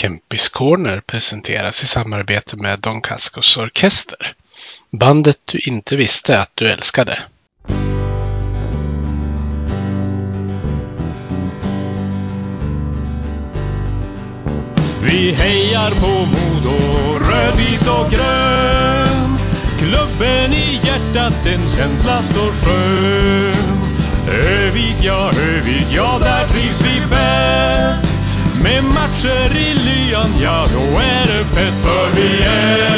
Kempis Corner presenteras i samarbete med Don Cascos Orkester. Bandet du inte visste att du älskade. Vi hejar på Modo, rödvit och grön. Klubben i hjärtat, en känsla står skön. Övik, ja, Övik, ja, där trivs vi. Med matcher i lyan, ja, då är det fest. För vi är.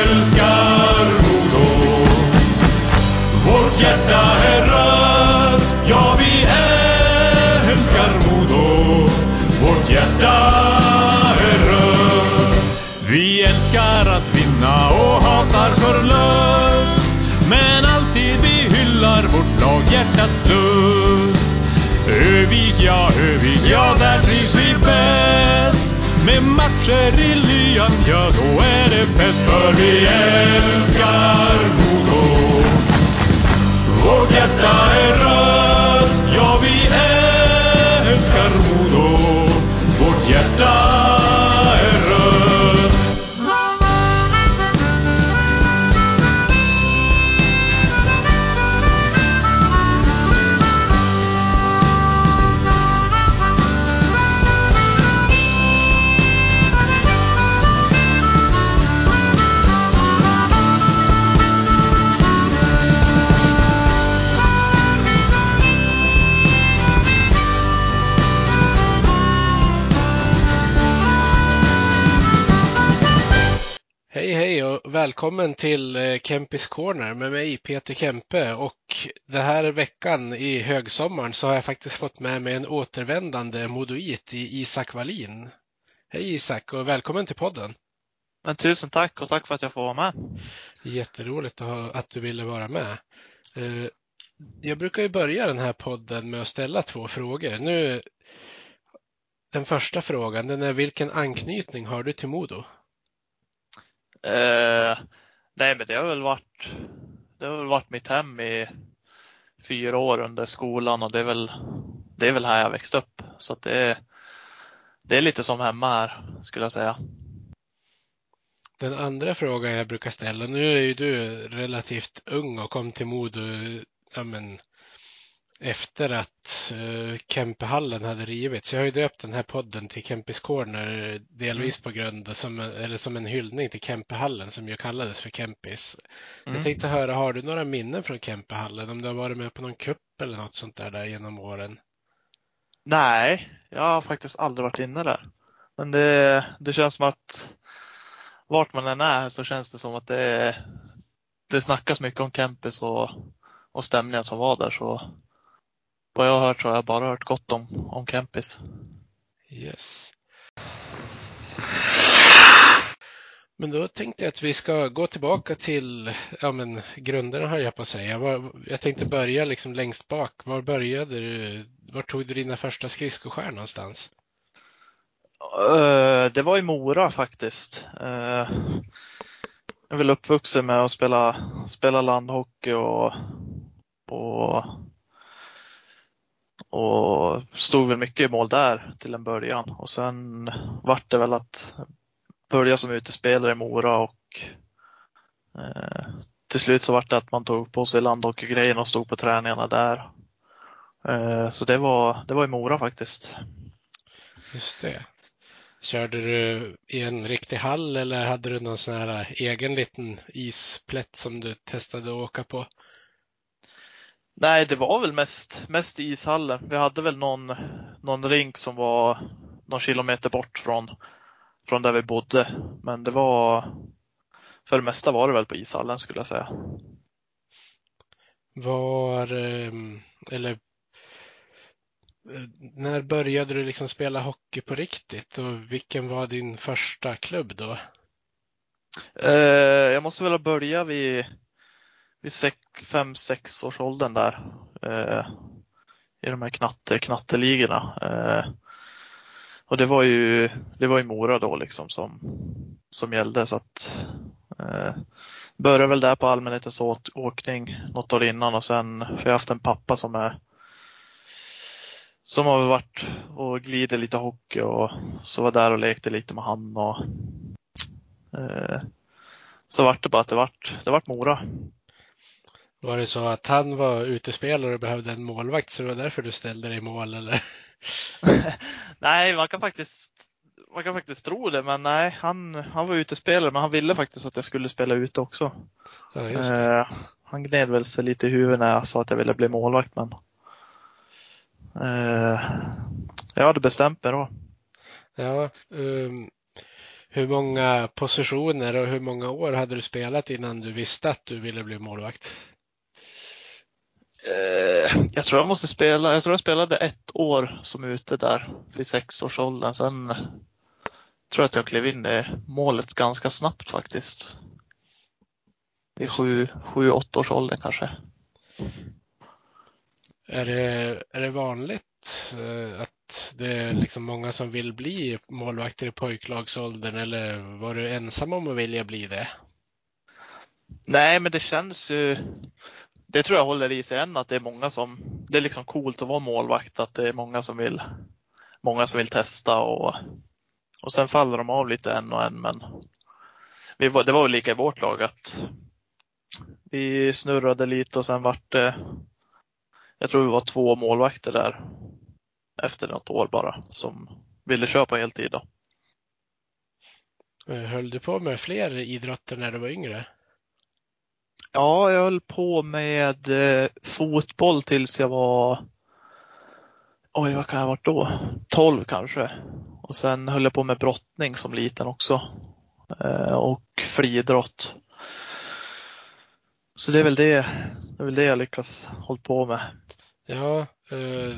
Med matcher lyan, ja, då är det fett. För vi älskar välkommen till eh, Kempis Corner med mig Peter Kempe och den här veckan i högsommaren så har jag faktiskt fått med mig en återvändande modoit i Isak Wallin. Hej Isak och välkommen till podden. Men tusen tack och tack för att jag får vara med. Jätteroligt att, du ville vara med. Eh, Jag brukar ju börja den här podden med att ställa två frågor. Nu, den första frågan den är vilken anknytning har du till Modo? Eh, nej, men det har väl varit, det har väl varit mitt hem i fyra år under skolan och det är väl, det är väl här jag växt upp. Så att det är, det är lite som hemma här skulle jag säga. Den andra frågan jag brukar ställa, nu är ju du relativt ung och kom till Modo ja, men, efter att uh, Kempehallen hade rivits. Jag har ju döpt den här podden till Kempis Corner delvis på grund av, som, eller som en hyllning till Kempehallen som ju kallades för Kempis. Mm. Jag tänkte höra, har du några minnen från Kempehallen? Om du har varit med på någon kupp eller något sånt där, där genom åren? Nej, jag har faktiskt aldrig varit inne där. Men det, det känns som att vart man än är så känns det som att det, det snackas mycket om campus och, och stämningen som var där. Så vad jag har hört så har jag bara hört gott om, om campus. Yes. Men då tänkte jag att vi ska gå tillbaka till ja, men, grunderna höll jag på att säga. Var, jag tänkte börja liksom längst bak. Var började du? Var tog du dina första skridskoskär någonstans? Eh, Det var i Mora faktiskt. Eh, Jag är väl uppvuxen med att spela, spela landhockey och, och, och stod väl mycket i mål där till en början. Och sen vart det väl att börja som utespelare i Mora och eh, till slut så vart det att man tog på sig landhockeygrejen och stod på träningarna där. Eh, så det var, det var i Mora faktiskt. Just det. Körde du i en riktig hall eller hade du någon sån här egen liten isplätt som du testade att åka på? Nej, det var väl mest, mest i ishallen. Vi hade väl någon, någon rink som var någon kilometer bort från, från där vi bodde. Men det var, för det mesta var det väl på ishallen skulle jag säga. Var, ehm, eller eh, när började du liksom spela hockey på riktigt och vilken var din första klubb då? Eh, jag måste väl ha börjat vid, vid sex, fem, sex års åldern där. Eh, I de här knatter, knatteligorna. Eh, och det var ju, det var ju Mora då liksom som, som gällde så att eh, började väl där på allmänhetens åt, åkning något år innan och sen, för jag har haft en pappa som är som har varit och glider lite hockey och så var där och lekte lite med han och eh, så vart det bara att det vart, det vart Mora. Var det så att han var utespelare och behövde en målvakt så det var därför du ställde dig i mål eller? nej, man kan faktiskt man kan faktiskt tro det, men nej, han, han var utespelare, men han ville faktiskt att jag skulle spela ute också. Ja. Eh, han gned väl sig lite i huvudet när jag sa att jag ville bli målvakt, men eh, jag hade bestämt mig då. Ja, um, hur många positioner och hur många år hade du spelat innan du visste att du ville bli målvakt? Eh, jag tror jag måste spela, jag tror jag spelade ett år som ute där vid sexårsåldern. Sen tror jag att jag klev in i målet ganska snabbt faktiskt. I sju, sju, åtta års åldern kanske. Är det, är det vanligt eh, att det är liksom många som vill bli målvakter i pojklagsåldern eller var du ensam om att vilja bli det? Nej, men det känns ju det tror jag håller i sig än att det är många som, det är liksom coolt att vara målvakt, att det är många som vill, många som vill testa och, och sen faller de av lite en och en men vi var, det var väl lika i vårt lag att vi snurrade lite och sen vart det, jag tror vi var två målvakter där efter något år bara som ville köra på heltid då. Eh, höll du på med fler idrotter när du var yngre? Ja, jag höll på med eh, fotboll tills jag var, oj vad kan jag ha varit då? 12 kanske. Och sen höll jag på med brottning som liten också. Eh, och friidrott. Så det är väl det, det är väl det jag lyckas hålla på med. Ja, eh,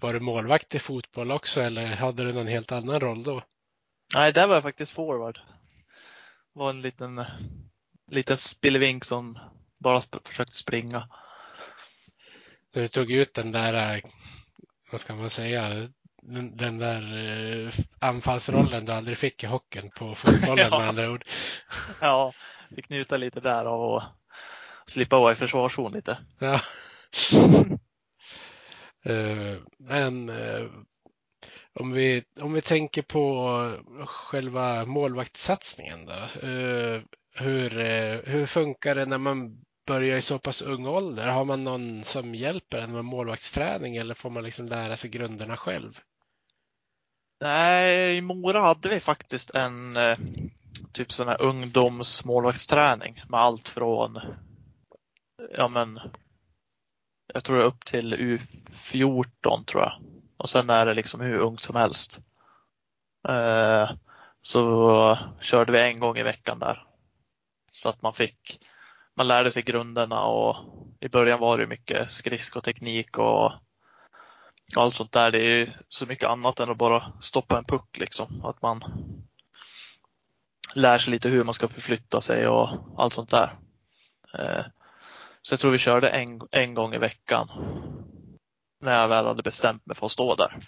var du målvakt i fotboll också eller hade du någon helt annan roll då? Nej, där var jag faktiskt forward. Var en liten liten spillevink som bara försökte springa. Du tog ut den där, eh, vad ska man säga, den, den där uh, anfallsrollen du aldrig fick i hockeyn på fotbollen ja. med andra ord. Ja, fick njuta lite där av att slippa vara i försvarszon lite. Ja. uh, men uh, om vi, om vi tänker på själva målvaktssatsningen då. Hur, eh, hur funkar det när man börjar i så pass ung ålder? Har man någon som hjälper en med målvaktsträning eller får man liksom lära sig grunderna själv? Nej, i Mora hade vi faktiskt en eh, typ sån här ungdomsmålvaktsträning med allt från ja men jag tror upp till U14 tror jag. Och sen är det liksom hur ungt som helst. Eh, så körde vi en gång i veckan där. Så att man fick, man lärde sig grunderna och i början var det mycket skridskoteknik och allt sånt där. Det är ju så mycket annat än att bara stoppa en puck liksom. Att man lär sig lite hur man ska förflytta sig och allt sånt där. Eh, så jag tror vi körde en, en gång i veckan när jag väl hade bestämt mig för att stå där.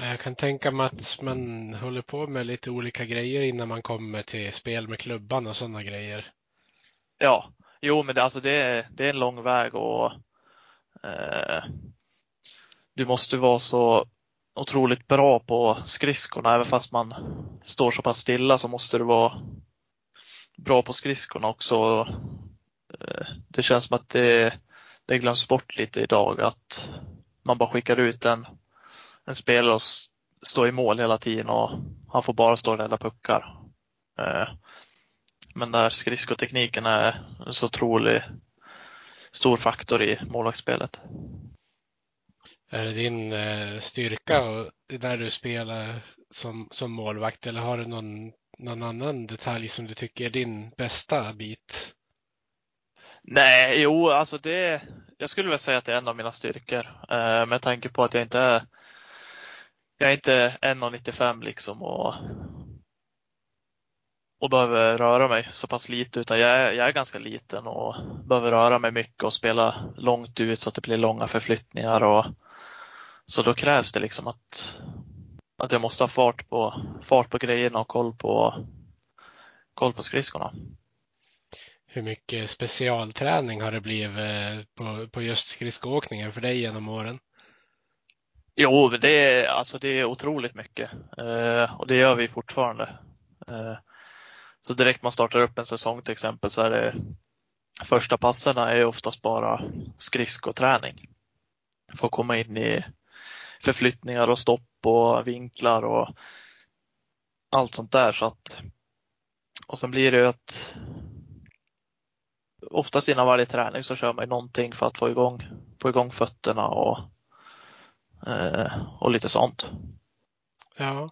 Eh, jag kan tänka mig att man håller på med lite olika grejer innan man kommer till spel med klubban och sådana grejer. Ja, jo men det, alltså det, är, det är en lång väg och eh, du måste vara så otroligt bra på skridskorna. Även fast man står så pass stilla så måste du vara bra på skridskorna också. Eh, det känns som att det, det glöms bort lite idag att man bara skickar ut en en spelare och stå i mål hela tiden och han får bara stå och rädda puckar. Eh, men där skridskotekniken är en så otroligt stor faktor i målvaktsspelet. Är det din eh, styrka när du spelar som, som målvakt eller har du någon, någon annan detalj som du tycker är din bästa bit? Nej, jo, alltså det, jag skulle väl säga att det är en av mina styrkor. Eh, med tanke på att jag inte är jag är inte 1,95 liksom och, och behöver röra mig så pass lite utan jag är, jag är ganska liten och behöver röra mig mycket och spela långt ut så att det blir långa förflyttningar. Och, så då krävs det liksom att, att jag måste ha fart på, fart på grejerna och koll på, koll på skridskorna. Hur mycket specialträning har det blivit eh, på, på just skridskoåkningen för dig genom åren? Jo, det är, alltså det är otroligt mycket eh, och det gör vi fortfarande. Eh, så direkt man startar upp en säsong till exempel så är det första passerna är oftast bara skridskoträning. Få komma in i förflyttningar och stopp och vinklar och allt sånt där. Så att, och sen blir det ju att oftast innan varje träning så kör man någonting för att få igång, få igång fötterna och, och lite sånt. Ja.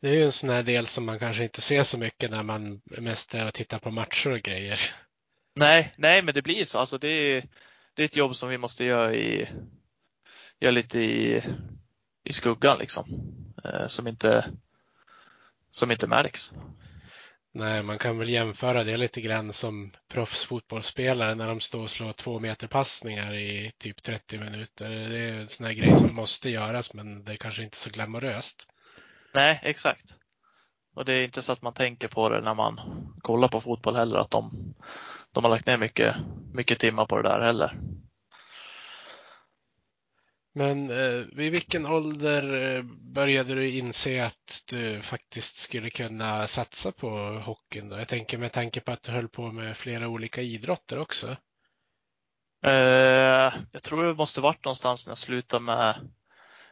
Det är ju en sån här del som man kanske inte ser så mycket när man mest är och tittar på matcher och grejer. Nej, nej, men det blir så. Alltså det, är, det är ett jobb som vi måste göra i, göra lite i, i skuggan liksom. Eh, som inte, som inte märks. Nej, man kan väl jämföra det lite grann som proffsfotbollsspelare när de står och slår två meter passningar i typ 30 minuter. Det är en sån här grej som måste göras, men det är kanske inte så glamoröst. Nej, exakt. Och det är inte så att man tänker på det när man kollar på fotboll heller, att de, de har lagt ner mycket, mycket timmar på det där heller. Men eh, vid vilken ålder eh, började du inse att du faktiskt skulle kunna satsa på hockeyn? Då? Jag tänker med tanke på att du höll på med flera olika idrotter också. Eh, jag tror det måste varit någonstans när jag slutade med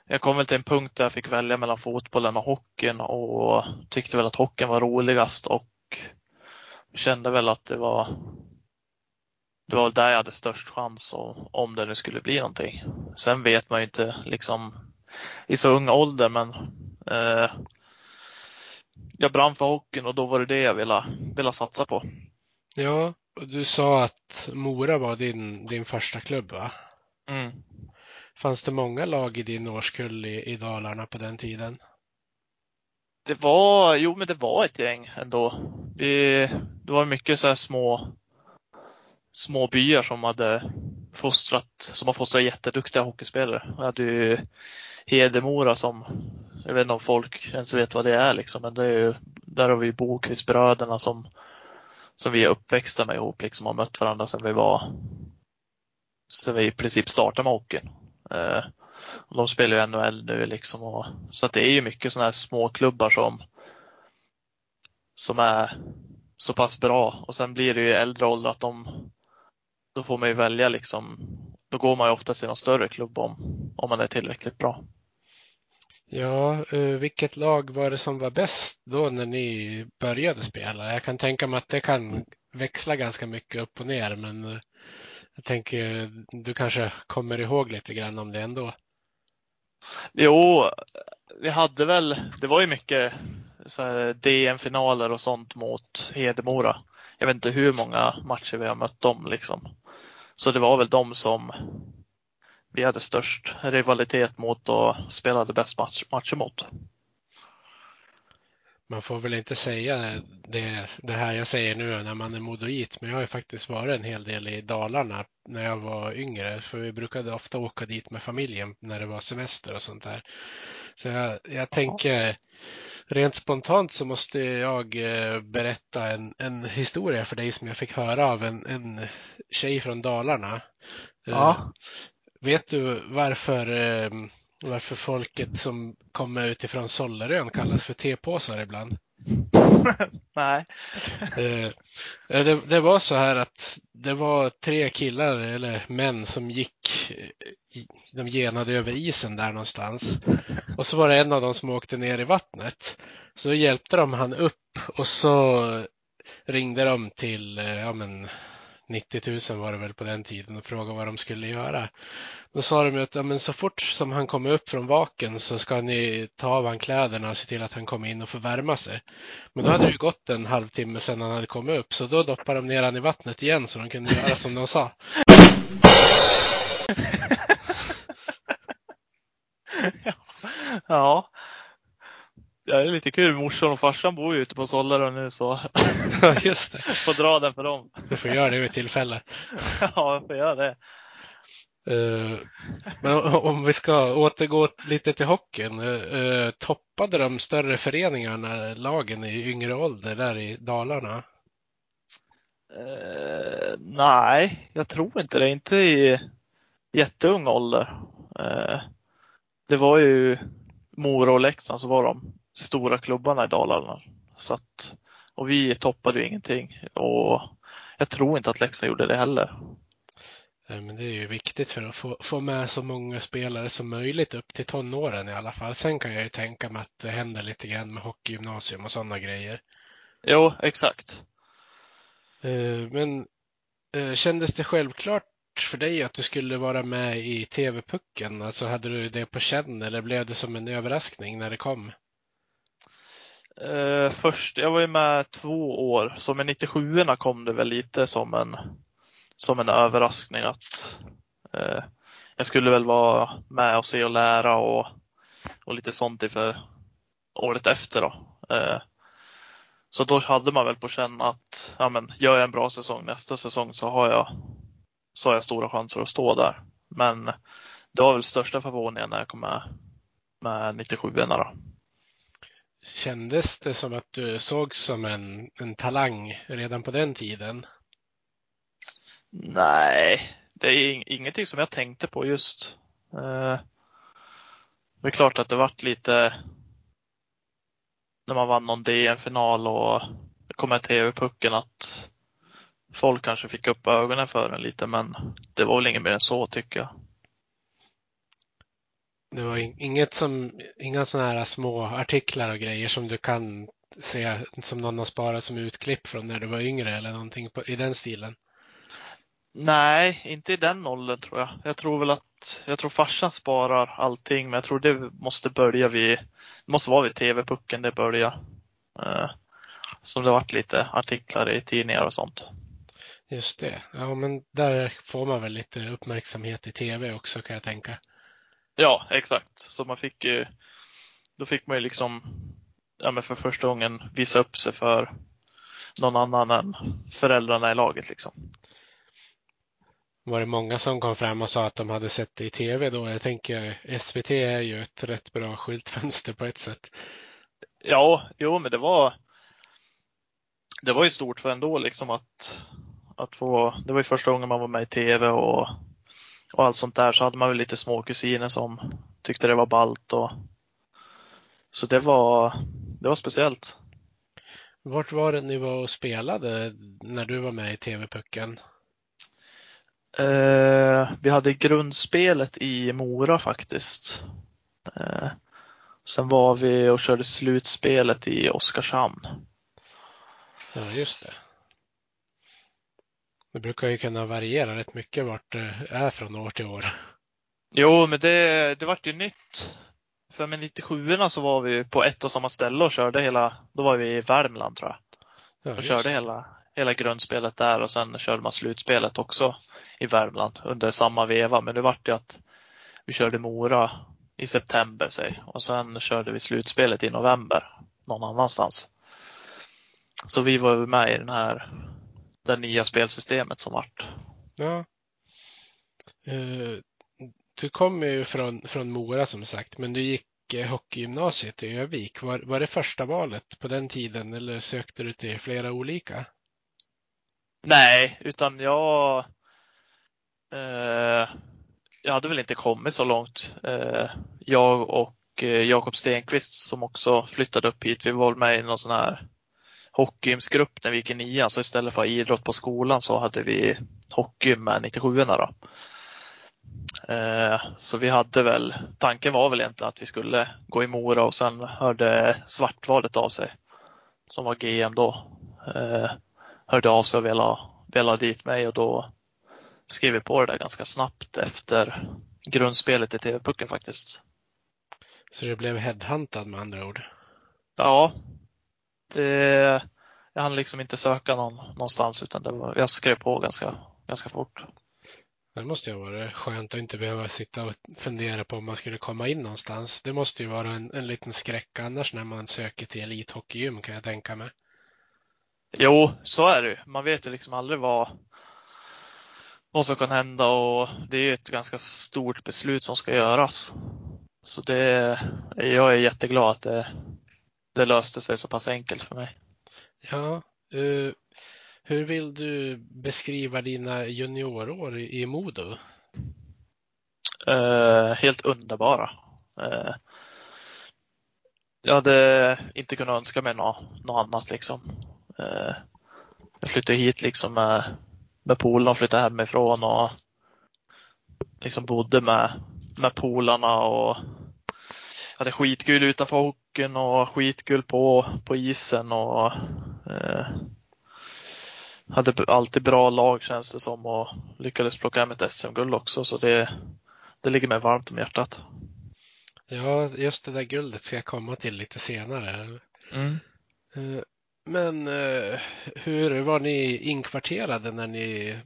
jag kom väl till en punkt där jag fick välja mellan fotbollen och hockeyn och tyckte väl att hockeyn var roligast och kände väl att det var det var där jag hade störst chans om det nu skulle bli någonting. Sen vet man ju inte liksom i så ung ålder men eh, jag brann för hockeyn och då var det det jag ville, ville satsa på. Ja, du sa att Mora var din, din första klubb va? Mm. Fanns det många lag i din årskull i, i Dalarna på den tiden? Det var, jo men det var ett gäng ändå. Vi, det var mycket så här små, små byar som hade fostrat, som har fostrat jätteduktiga hockeyspelare. Vi hade ju Hedemora som, jag vet inte om folk ens vet vad det är liksom, men det är ju, där har vi Bokvistbröderna som, som vi är uppväxta med ihop liksom och mött varandra sedan vi var, sen vi i princip startade med hockeyn. Eh, och de spelar ju NHL nu liksom. Och, så att det är ju mycket sådana här små klubbar som, som är så pass bra. Och sen blir det ju äldre ålder att de, då får man ju välja liksom. Då går man ju oftast i någon större klubb om, om man är tillräckligt bra. Ja, eh, vilket lag var det som var bäst då när ni började spela? Jag kan tänka mig att det kan växla ganska mycket upp och ner, men eh, jag tänker, du kanske kommer ihåg lite grann om det ändå? Jo, vi hade väl, det var ju mycket DM-finaler och sånt mot Hedemora. Jag vet inte hur många matcher vi har mött dem liksom. Så det var väl de som vi hade störst rivalitet mot och spelade bäst match, matcher mot man får väl inte säga det, det här jag säger nu när man är modoit, men jag har faktiskt varit en hel del i Dalarna när jag var yngre, för vi brukade ofta åka dit med familjen när det var semester och sånt där. Så jag, jag tänker, rent spontant så måste jag eh, berätta en, en historia för dig som jag fick höra av en, en tjej från Dalarna. Ja. Uh, vet du varför uh, varför folket som kommer utifrån Sollerön kallas för tepåsar ibland. Nej. Eh, eh, det, det, var så här att det var tre killar eller män som gick, eh, de genade över isen där någonstans. Och så var det en av dem som åkte ner i vattnet. Så hjälpte de han upp och så ringde de till, ja men 90 000 var det väl på den tiden och frågade vad de skulle göra. Då sa de att ja, men så fort som han kommer upp från vaken så ska ni ta av han kläderna och se till att han kommer in och får värma sig. Men då hade det ju gått en halvtimme sedan han hade kommit upp så då doppade de ner han i vattnet igen så de kunde göra som de sa. ja. Ja, det är lite kul. Morsan och farsan bor ju ute på Sollarö nu så. Ja, just det. Får dra den för dem. Du får göra det vid tillfälle. Ja, jag får göra det. Uh, men om vi ska återgå lite till hockeyn. Uh, toppade de större föreningarna lagen i yngre ålder där i Dalarna? Uh, nej, jag tror inte det. Inte i jätteung ålder. det var ju Mora och Leksand så var de stora klubbarna i Dalarna. Så att, och vi toppade ju ingenting och jag tror inte att Leksand gjorde det heller. Men det är ju viktigt för att få, få med så många spelare som möjligt upp till tonåren i alla fall. Sen kan jag ju tänka mig att det händer lite grann med hockeygymnasium och sådana grejer. Jo, exakt. Eh, Men eh, kändes det självklart för dig att du skulle vara med i TV-pucken? Alltså hade du det på känn eller blev det som en överraskning när det kom? Eh, först, jag var ju med två år, så med 97 kom det väl lite som en, som en överraskning att eh, jag skulle väl vara med och se och lära och, och lite sånt inför året efter då. Eh, så då hade man väl på känn att ja, men, gör jag en bra säsong nästa säsong så har jag, så har jag stora chanser att stå där. Men det var väl största förvåningen när jag kom med, med 97 då. Kändes det som att du sågs som en, en talang redan på den tiden? Nej, det är ingenting som jag tänkte på just. Eh, det är klart att det vart lite när man vann någon DM-final och det kom en TV-pucken att folk kanske fick upp ögonen för en lite, men det var väl inget mer än så tycker jag. Det var in- inget som, inga sådana här små artiklar och grejer som du kan se som någon har sparat som utklipp från när du var yngre eller någonting på, i den stilen? Nej, inte i den åldern tror jag. Jag tror väl att, jag tror farsan sparar allting, men jag tror det måste börja vid, det måste vara vid TV-pucken det börjar. Eh, som det varit lite artiklar i tidningar och sånt. Just det. Ja, men där får man väl lite uppmärksamhet i tv också kan jag tänka. Ja, exakt. Så man fick ju, då fick man ju liksom, ja men för första gången visa upp sig för någon annan än föräldrarna i laget liksom. Var det många som kom fram och sa att de hade sett det i tv då? Jag tänker SVT är ju ett rätt bra skyltfönster på ett sätt. Ja, jo men det var, det var ju stort för ändå liksom att, att få, det var ju första gången man var med i tv och, och allt sånt där så hade man väl lite små kusiner som tyckte det var ballt och så det var, det var speciellt. Vart var det ni var och spelade när du var med i TV-pucken? Eh, vi hade grundspelet i Mora faktiskt. Eh, sen var vi och körde slutspelet i Oskarshamn. Ja, just det. Det brukar ju kunna variera rätt mycket vart det är från år till år. Jo, men det, det vart ju nytt. För med 97 så var vi på ett och samma ställe och körde hela, då var vi i Värmland tror jag. Ja, Och just körde hela, hela grundspelet där och sen körde man slutspelet också i Värmland under samma veva. Men det vart ju att vi körde Mora i september säg och sen körde vi slutspelet i november någon annanstans. Så vi var med i den här, det nya spelsystemet som vart. Ja. Eh, Du kommer ju från, från Mora som sagt, men du gick eh, hockeygymnasiet i Övik. Var, var det första valet på den tiden eller sökte du till flera olika? Nej, utan jag eh, jag hade väl inte kommit så långt. Eh, jag och eh, Jakob Stenqvist som också flyttade upp hit, vi var med i någon sån här hockeygymsgrupp när vi gick i nian, så istället för idrott på skolan så hade vi hockey med 97 då. Eh, så vi hade väl, tanken var väl egentligen att vi skulle gå i Mora och sen hörde Svartvalet av sig, som var GM då, eh, hörde av sig och ville, ville ha dit mig och då skrev vi på det där ganska snabbt efter grundspelet i TV-pucken faktiskt. Så det blev headhuntad med andra ord. Ja, det, jag hann liksom inte söka någon, någonstans utan det var, jag skrev på ganska, ganska fort. Det måste ju vara skönt att inte behöva sitta och fundera på om man skulle komma in någonstans. Det måste ju vara en, en liten skräck annars när man söker till elithockeygym kan jag tänka mig. Jo, så är det ju. Man vet ju liksom aldrig vad, vad som kan hända och det är ju ett ganska stort beslut som ska göras. Så det, jag är jätteglad att det, det löste sig så pass enkelt för mig. Ja, eh, hur vill du beskriva dina juniorår i, Modo? Eh, helt underbara. Eh, jag hade inte kunnat önska mig något, något annat liksom. Eh, jag flyttade hit liksom med, med polarna, flyttade hemifrån och liksom bodde med, med polarna och hade skitkul utanför hockeyn och skitkul på, på isen och eh, hade alltid bra lag känns det som och lyckades plocka hem ett SM-guld också så det, det ligger mig varmt om hjärtat. Ja, just det där guldet ska jag komma till lite senare. Mm. Eh, Men eh, hur var ni inkvarterade när ni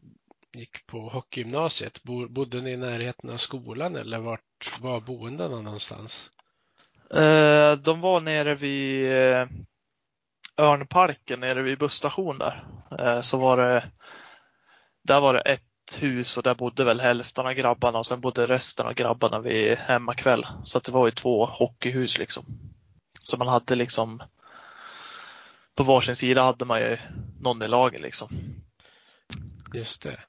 gick på hockeygymnasiet? Bo- Bodde ni i närheten av skolan eller vart var boendena någonstans? Eh, de var nere vid eh, Örnparken, nere vid busstationen där. Eh, så var det, där var det ett hus och där bodde väl hälften av grabbarna och sen bodde resten av grabbarna vid hemmakväll. Så det var ju två hockeyhus liksom. Så man hade liksom på varsin sida hade man ju någon i laget liksom. Just det.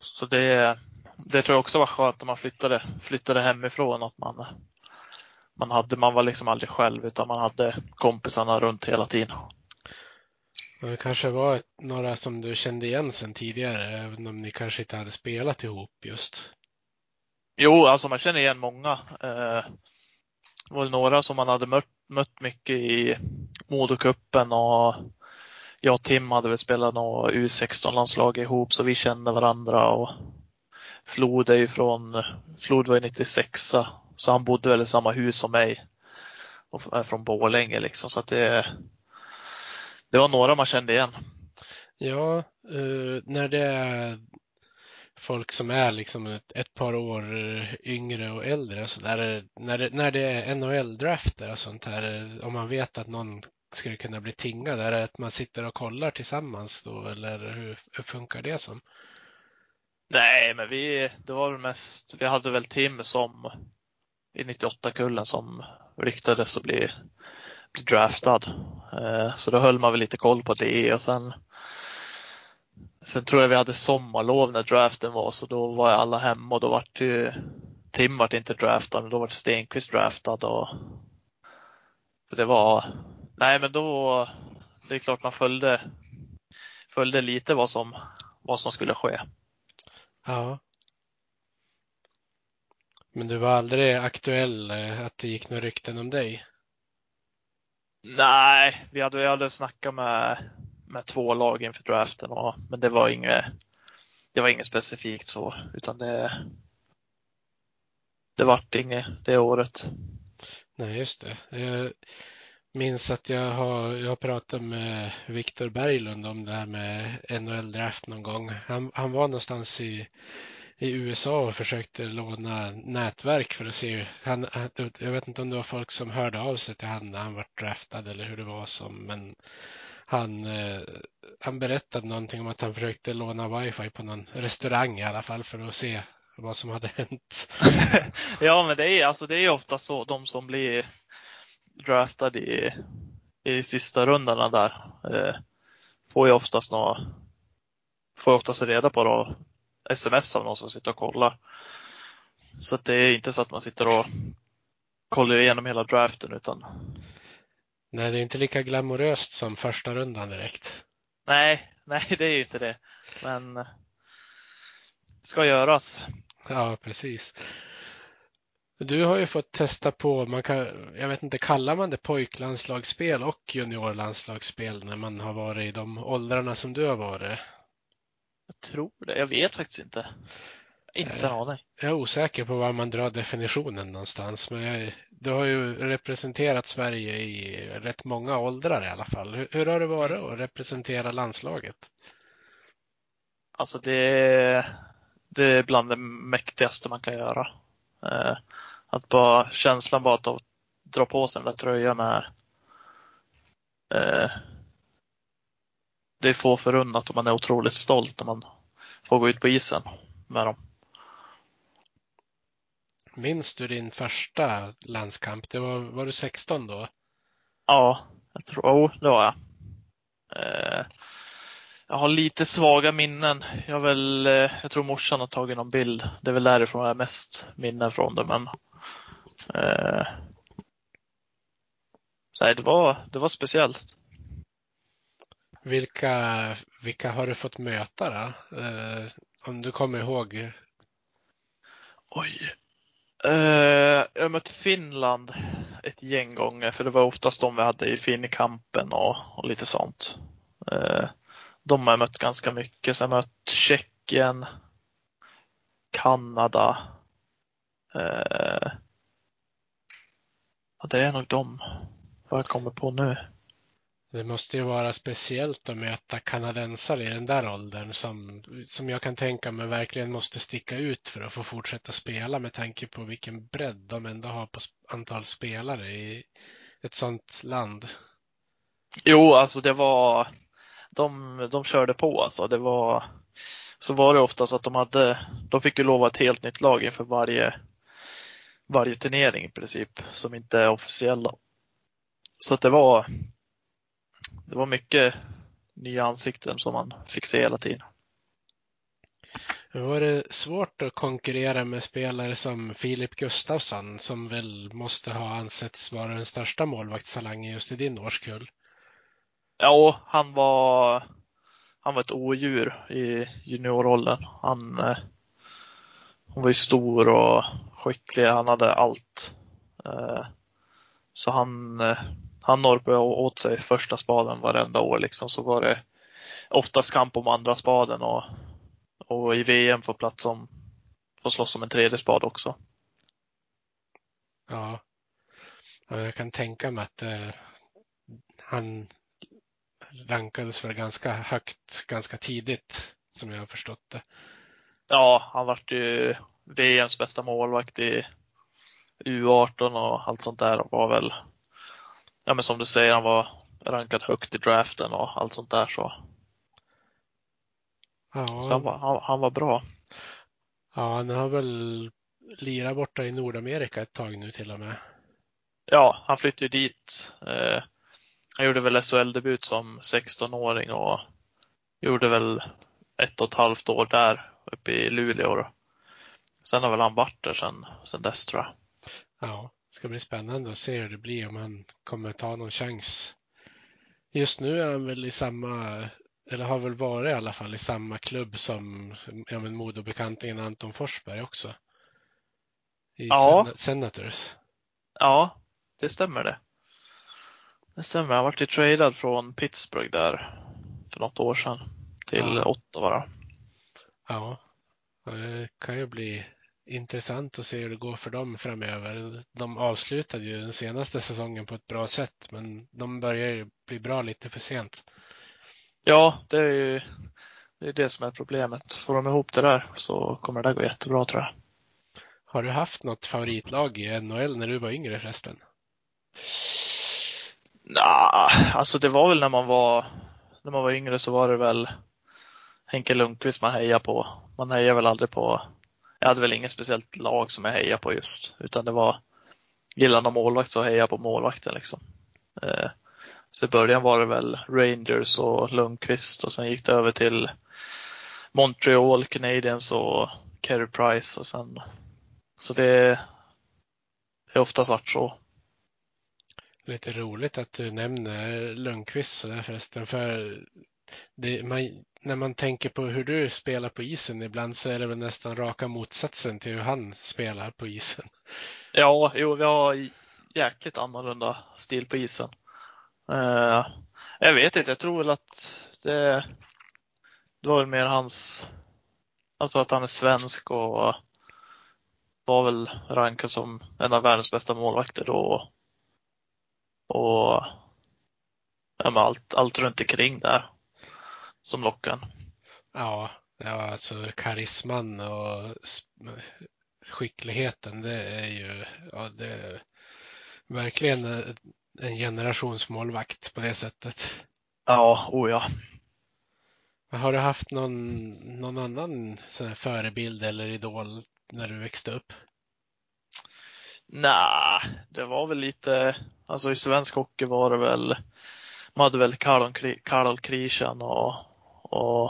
Så det, det tror jag också var skönt när man flyttade, flyttade hemifrån att man, man hade, man var liksom aldrig själv utan man hade kompisarna runt hela tiden. Det kanske var ett, några som du kände igen sedan tidigare, även om ni kanske inte hade spelat ihop just. Jo, alltså man känner igen många. Eh, det var några som man hade mött, mött mycket i Modocupen och jag och Tim hade väl spelat något U16-landslag ihop så vi kände varandra och Flod är ju från, Flod var ju 96 så han bodde väl i samma hus som mig och är från Borlänge liksom så att det det var några man kände igen. Ja, eh, när det är folk som är liksom ett, ett par år eh, yngre och äldre så där, eh, när, det, när det är NHL-drafter och sånt här, eh, om man vet att någon skulle kunna bli tingad, är det att man sitter och kollar tillsammans då eller hur, hur funkar det som? Nej, men vi, det var väl mest, vi hade väl Tim som i 98-kullen som ryktades att bli, bli draftad. Eh, så då höll man väl lite koll på det och sen Sen tror jag vi hade sommarlov när draften var så då var alla hemma och då vart ju Tim vart inte draftad men då vart Stenqvist draftad och så det var Nej men då Det är klart man följde följde lite vad som vad som skulle ske. Ja. Men du var aldrig aktuell eh, att det gick några rykten om dig? Nej, vi hade, vi hade snackat med, med två lag inför draften, och, men det var inget, det var inget specifikt så, utan det, det vart inget det året. Nej, just det. Jag minns att jag har, jag har pratat med Viktor Berglund om det här med NHL-draft någon gång. Han, han var någonstans i, i USA och försökte låna nätverk för att se. Han, han- jag vet inte om det var folk som hörde av sig till honom när han var draftad eller hur det var som, men han, eh, han berättade någonting om att han försökte låna wifi på någon restaurang i alla fall för att se vad som hade hänt. ja, men det är alltså det är ofta så, de som blir draftade i, i sista rundorna där, eh, får ju oftast nå, får oftast reda på då, sms av någon som sitter och kollar. Så det är inte så att man sitter och kollar igenom hela draften utan Nej, det är inte lika glamoröst som första rundan direkt. nej, nej det är ju inte det. Men det ska göras. Ja, precis. Du har ju fått testa på, man kan, jag vet inte, kallar man det pojklandslagsspel och juniorlandslagsspel när man har varit i de åldrarna som du har varit? Jag tror det. Jag vet faktiskt inte. Inte en aning. Jag är osäker på var man drar definitionen någonstans, men jag, du har ju representerat Sverige i rätt många åldrar i alla fall. Hur, hur har det varit att representera landslaget? Alltså det, det är bland det mäktigaste man kan göra. Att bara känslan bara att dra på sig den där tröjan är eh, det är få förunnat och man är otroligt stolt när man får gå ut på isen med dem. Minns du din första landskamp? Det var, var du 16 då? Ja, jag tror, oh, det var jag. Eh, jag har lite svaga minnen. Jag, väl, eh, jag tror morsan har tagit någon bild. Det är väl därifrån jag har mest minnen från det. Men Eh, så nej, det var, det var speciellt. Vilka, vilka har du fått möta då? Eh, om du kommer ihåg? Oj. Eh, jag mött Finland ett gäng gånger för det var oftast de vi hade i Finnkampen och, och lite sånt. Eh, de har jag mött ganska mycket. Sen har jag mött Tjeckien, Kanada. Eh, ja, det är nog de vad jag kommer på nu. Det måste ju vara speciellt att möta kanadensare i den där åldern som, som jag kan tänka mig verkligen måste sticka ut för att få fortsätta spela med tanke på vilken bredd de ändå har på antal spelare i ett sådant land. Jo, alltså det var, de, de körde på alltså. Det var, så var det oftast att de hade, de fick ju lova ett helt nytt lag inför varje, varje turnering i princip, som inte är officiella. Så att det var, det var mycket nya ansikten som man fick se hela tiden. Var det svårt att konkurrera med spelare som Filip Gustafsson som väl måste ha ansetts vara den största målvaktstalangen just i din årskull? Ja, han var, han var ett odjur i juniorrollen. Han, eh, han var ju stor och skicklig. Han hade allt. Eh, så han, eh, han norpade åt sig första spaden varenda år liksom. Så var det oftast kamp om andra spaden och, och i VM få plats som, få slåss om en tredje spad också. Ja, jag kan tänka mig att eh, han rankades för ganska högt ganska tidigt som jag har förstått det. Ja, han vart ju VMs bästa målvakt i U18 och allt sånt där var väl, ja men som du säger, han var rankad högt i draften och allt sånt där så. Ja, så han, var, han, han var bra. Ja, han har väl lirat borta i Nordamerika ett tag nu till och med. Ja, han flyttade ju dit. Eh, han gjorde väl SHL-debut som 16-åring och gjorde väl ett och ett halvt år där uppe i Luleå. Då. Sen har väl han varit där sen, sen dess tror jag. Ja, det ska bli spännande att se hur det blir om han kommer ta någon chans. Just nu är han väl i samma, eller har väl varit i alla fall i samma klubb som ja, men Modobekantingen Anton Forsberg också. I Ja. Sen- Senators. Ja, det stämmer det. Det stämmer. Han vart ju tradad från Pittsburgh där för något år sedan till Ja. Ottawa. Ja, det kan ju bli intressant att se hur det går för dem framöver. De avslutade ju den senaste säsongen på ett bra sätt, men de börjar ju bli bra lite för sent. Ja, det är ju det, är det som är problemet. Får de ihop det där så kommer det där gå jättebra tror jag. Har du haft något favoritlag i NHL när du var yngre förresten? Nah, alltså det var väl när man var när man var yngre så var det väl Henke Lundqvist man hejade på. Man hejade väl aldrig på jag hade väl inget speciellt lag som jag hejade på just utan det var Gillar någon målvakt så hejade jag på målvakten liksom. Eh, så i början var det väl Rangers och Lundqvist och sen gick det över till Montreal Canadiens och Carey Price och sen så det det är oftast varit så. Lite roligt att du nämner Lundqvist sådär förresten, för det, man, när man tänker på hur du spelar på isen ibland så är det väl nästan raka motsatsen till hur han spelar på isen. Ja, jo, vi har jäkligt annorlunda stil på isen. Eh, jag vet inte, jag tror väl att det, det var väl mer hans, alltså att han är svensk och var väl rankad som en av världens bästa målvakter då. Och ja, men allt, allt runt omkring där som lockar. Ja, ja alltså karisman och skickligheten, det är ju ja, det är verkligen en generationsmålvakt på det sättet. Ja, oh ja. Har du haft någon, någon annan förebild eller idol när du växte upp? Nej, det var väl lite, alltså i svensk hockey var det väl, man hade väl Karol Krishan och, och,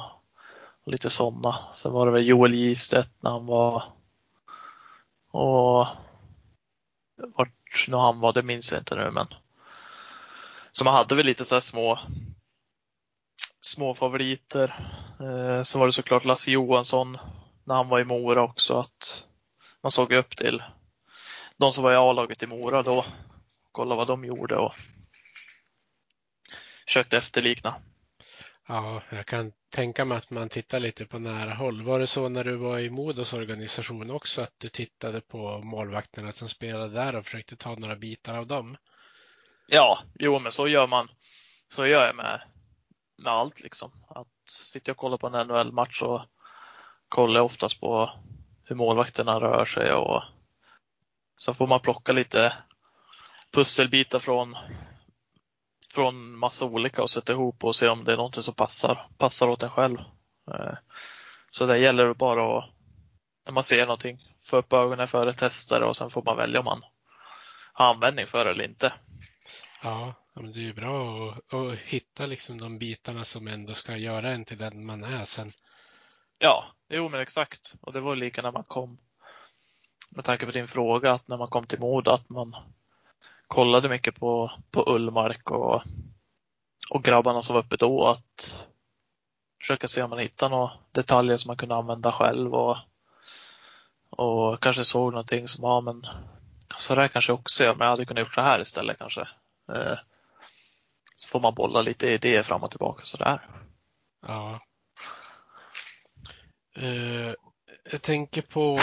och lite sådana. Sen var det väl Joel Gistedt när han var och vart nu han var, det minns jag inte nu men. Så man hade väl lite så här små små favoriter. Eh, sen var det såklart Lasse Johansson när han var i Mora också att man såg upp till de som var i A-laget i Mora då. Kolla vad de gjorde och försökte efterlikna. Ja, jag kan tänka mig att man tittar lite på nära håll. Var det så när du var i Modos organisation också att du tittade på målvakterna som spelade där och försökte ta några bitar av dem? Ja, jo men så gör man. Så gör jag med, med allt liksom. Att sitta och kolla på en NHL-match och kolla oftast på hur målvakterna rör sig och så får man plocka lite pusselbitar från från massa olika och sätta ihop och se om det är någonting som passar, passar åt en själv. Eh, så det gäller bara att, när man ser någonting, få upp ögonen för det, testa det och sen får man välja om man har användning för det eller inte. Ja, men det är ju bra att, att hitta liksom de bitarna som ändå ska göra en till den man är sen. Ja, jo men exakt. Och det var lika när man kom, med tanke på din fråga, att när man kom till Modo att man kollade mycket på, på Ullmark och, och grabbarna som var uppe då att försöka se om man hittar några detaljer som man kunde använda själv och, och kanske såg någonting som, ja men så där kanske jag också gör, men jag hade kunnat gjort så här istället kanske. Eh, så får man bolla lite idéer fram och tillbaka sådär. Ja. Eh, jag tänker på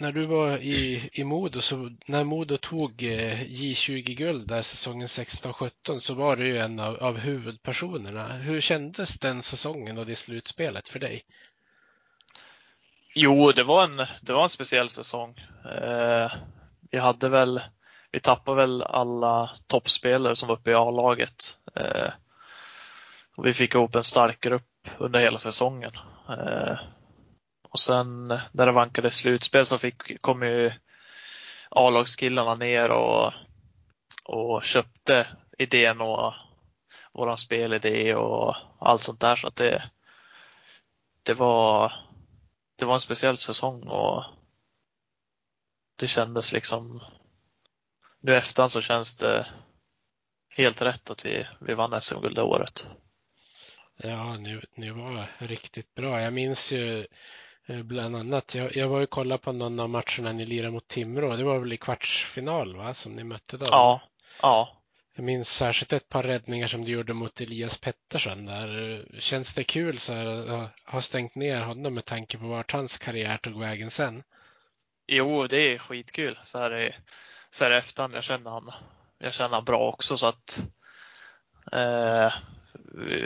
när du var i, i Modo, så när Modo tog eh, J20-guld där säsongen 16-17 så var du ju en av, av, huvudpersonerna. Hur kändes den säsongen och det slutspelet för dig? Jo, det var en, det var en speciell säsong. Eh, vi hade väl, vi tappade väl alla toppspelare som var uppe i A-laget. Eh, och vi fick ihop en stark grupp under hela säsongen. Eh, och sen när det vankade slutspel så fick, kom ju A-lagskillarna ner och, och köpte idén och våran spelidé och allt sånt där. Så att det, det var, det var en speciell säsong och det kändes liksom, nu efterhand så känns det helt rätt att vi, vi vann SM-guld det året. Ja, ni, ni var riktigt bra. Jag minns ju bland annat. Jag, jag var ju kolla på någon av matcherna ni lirade mot Timrå. Det var väl i kvartsfinal va, som ni mötte då? Ja, ja. Jag minns särskilt ett par räddningar som du gjorde mot Elias Pettersson. Där. Känns det kul så här, att ha stängt ner honom med tanke på vart hans karriär tog vägen sen? Jo, det är skitkul. Så här i, så här i efterhand. Jag känner han, jag känner han bra också så att eh,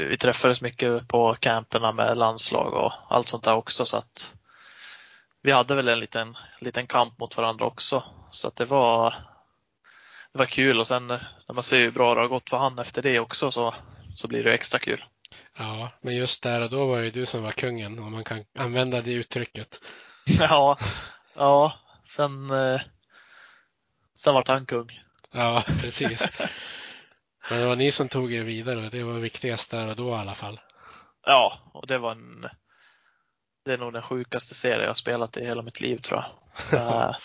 vi träffades mycket på camperna med landslag och allt sånt där också så att vi hade väl en liten, liten kamp mot varandra också. Så att det var, det var kul och sen när man ser hur bra det har gått för han efter det också så, så blir det extra kul. Ja, men just där och då var det du som var kungen om man kan använda det uttrycket. Ja, ja, sen, eh, sen vart han kung. Ja, precis. Men det var ni som tog er vidare det var viktigast där och då i alla fall. Ja, och det var en det är nog den sjukaste serie jag spelat i hela mitt liv tror jag. det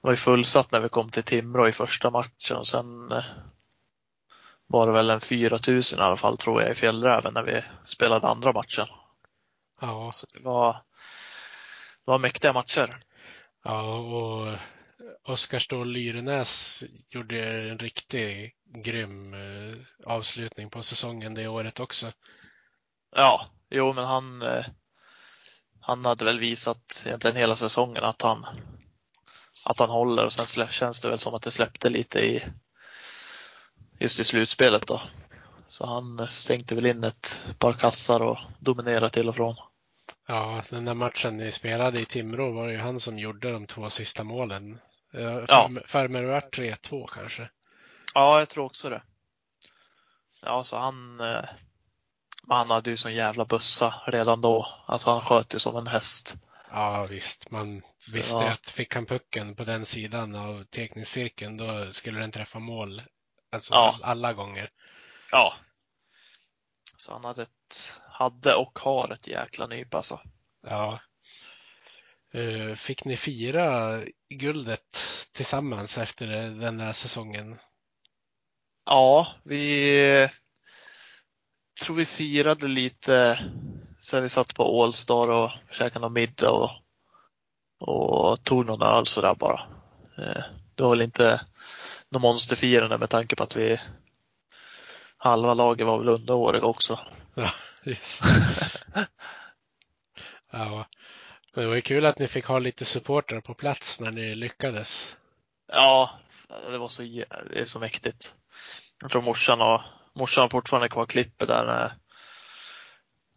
var ju fullsatt när vi kom till Timrå i första matchen och sen eh, var det väl en 4000 i alla fall tror jag i Fjällräven när vi spelade andra matchen. Ja. Så det var, det var mäktiga matcher. Ja, och Oskar Ståhl Lyrenäs gjorde en riktigt grym eh, avslutning på säsongen det året också. Ja, jo men han, eh, han hade väl visat egentligen hela säsongen att han, att han håller och sen känns det väl som att det släppte lite i just i slutspelet då. Så han stängde väl in ett par kassar och dominerade till och från. Ja, den där matchen ni spelade i Timrå var det ju han som gjorde de två sista målen. Ja. För mig var 3-2 kanske. Ja, jag tror också det. Ja, så han, eh, han hade ju sån jävla bussa redan då. Alltså han sköt ju som en häst. Ja visst, man så, visste ja. att fick han pucken på den sidan av tekningscirkeln då skulle den träffa mål. Alltså Ja. alla gånger. Ja. Så han hade, ett, hade och har ett jäkla nyp alltså. Ja. Eh, Fick ni fira guldet tillsammans efter den där säsongen? Ja, vi tror vi firade lite sen vi satt på Allstar och käkade någon middag och, och tog någon öl sådär bara. Eh, det var väl inte något monsterfirande med tanke på att vi halva laget var väl underåriga också. Ja, just det. ja. Men det var ju kul att ni fick ha lite supportrar på plats när ni lyckades. Ja, det var så, det är så mäktigt. Jag tror morsan och morsan har fortfarande kvar klippet där när,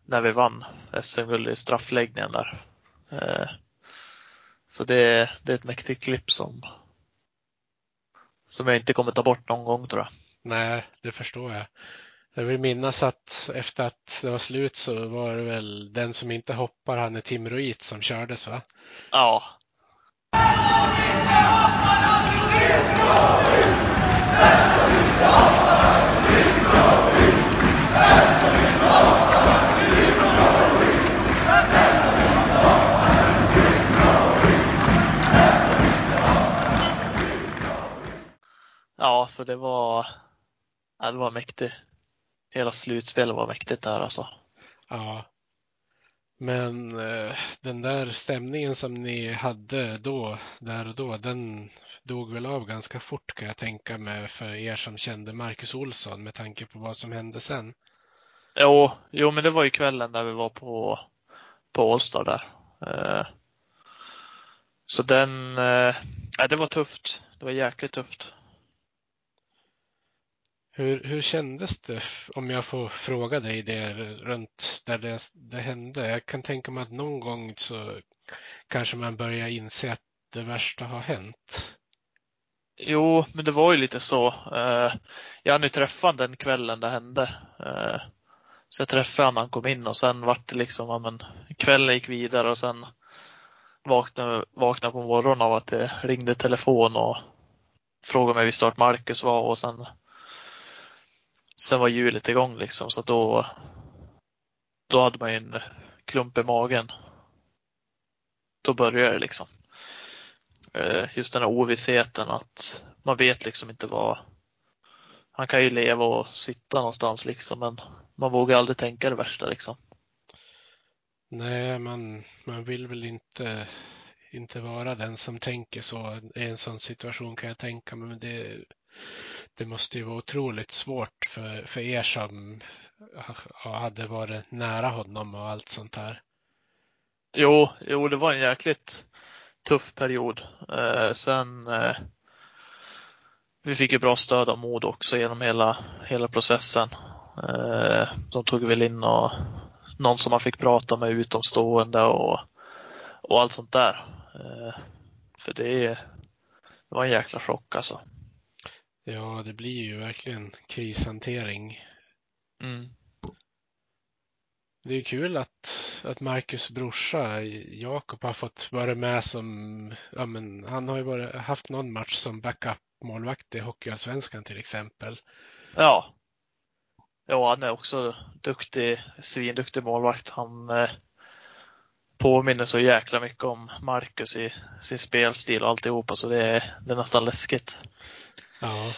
när vi vann SM-guld i straffläggningen där. Eh, så det, det är ett mäktigt klipp som, som jag inte kommer ta bort någon gång tror jag. Nej, det förstår jag. Jag vill minnas att efter att det var slut så var det väl den som inte hoppar, han är Tim Ruit som kördes va? Ja. Ja, så det var, ja, det var mäktigt. Hela slutspelet var mäktigt där alltså. Ja. Men eh, den där stämningen som ni hade då, där och då, den dog väl av ganska fort kan jag tänka mig för er som kände Marcus Olsson med tanke på vad som hände sen. Jo, jo men det var ju kvällen där vi var på, på Allstar där. Eh, så den, eh, det var tufft. Det var jäkligt tufft. Hur, hur kändes det, om jag får fråga dig det, runt där det, det hände? Jag kan tänka mig att någon gång så kanske man börjar inse att det värsta har hänt. Jo, men det var ju lite så. Eh, jag hann ju träffa den kvällen det hände. Eh, så jag träffade honom när han kom in och sen vart det liksom, ja men kvällen gick vidare och sen vaknade, vaknade på morgonen av att det ringde telefon och frågade mig visst vart Marcus var och sen Sen var hjulet igång liksom så då Då hade man ju en klump i magen. Då började det liksom. Eh, just den här ovissheten att man vet liksom inte vad Han kan ju leva och sitta någonstans liksom men man vågar aldrig tänka det värsta liksom. Nej, man, man vill väl inte, inte vara den som tänker så i en sån situation kan jag tänka mig. Men det, det måste ju vara otroligt svårt för, för er som hade varit nära honom och allt sånt här. Jo, jo, det var en jäkligt tuff period. Eh, sen eh, vi fick ju bra stöd av Mod också genom hela, hela processen. Eh, de tog väl in och, någon som man fick prata med utomstående och, och allt sånt där. Eh, för det, det var en jäkla chock alltså. Ja, det blir ju verkligen krishantering. Mm. Det är kul att, att Marcus brorsa Jakob har fått vara med som, ja men han har ju bara haft någon match som backup målvakt i Hockeyallsvenskan till exempel. Ja. Ja, han är också duktig, svinduktig målvakt. Han eh, påminner så jäkla mycket om Marcus i sin spelstil och alltihopa så det är, det är nästan läskigt. Ja.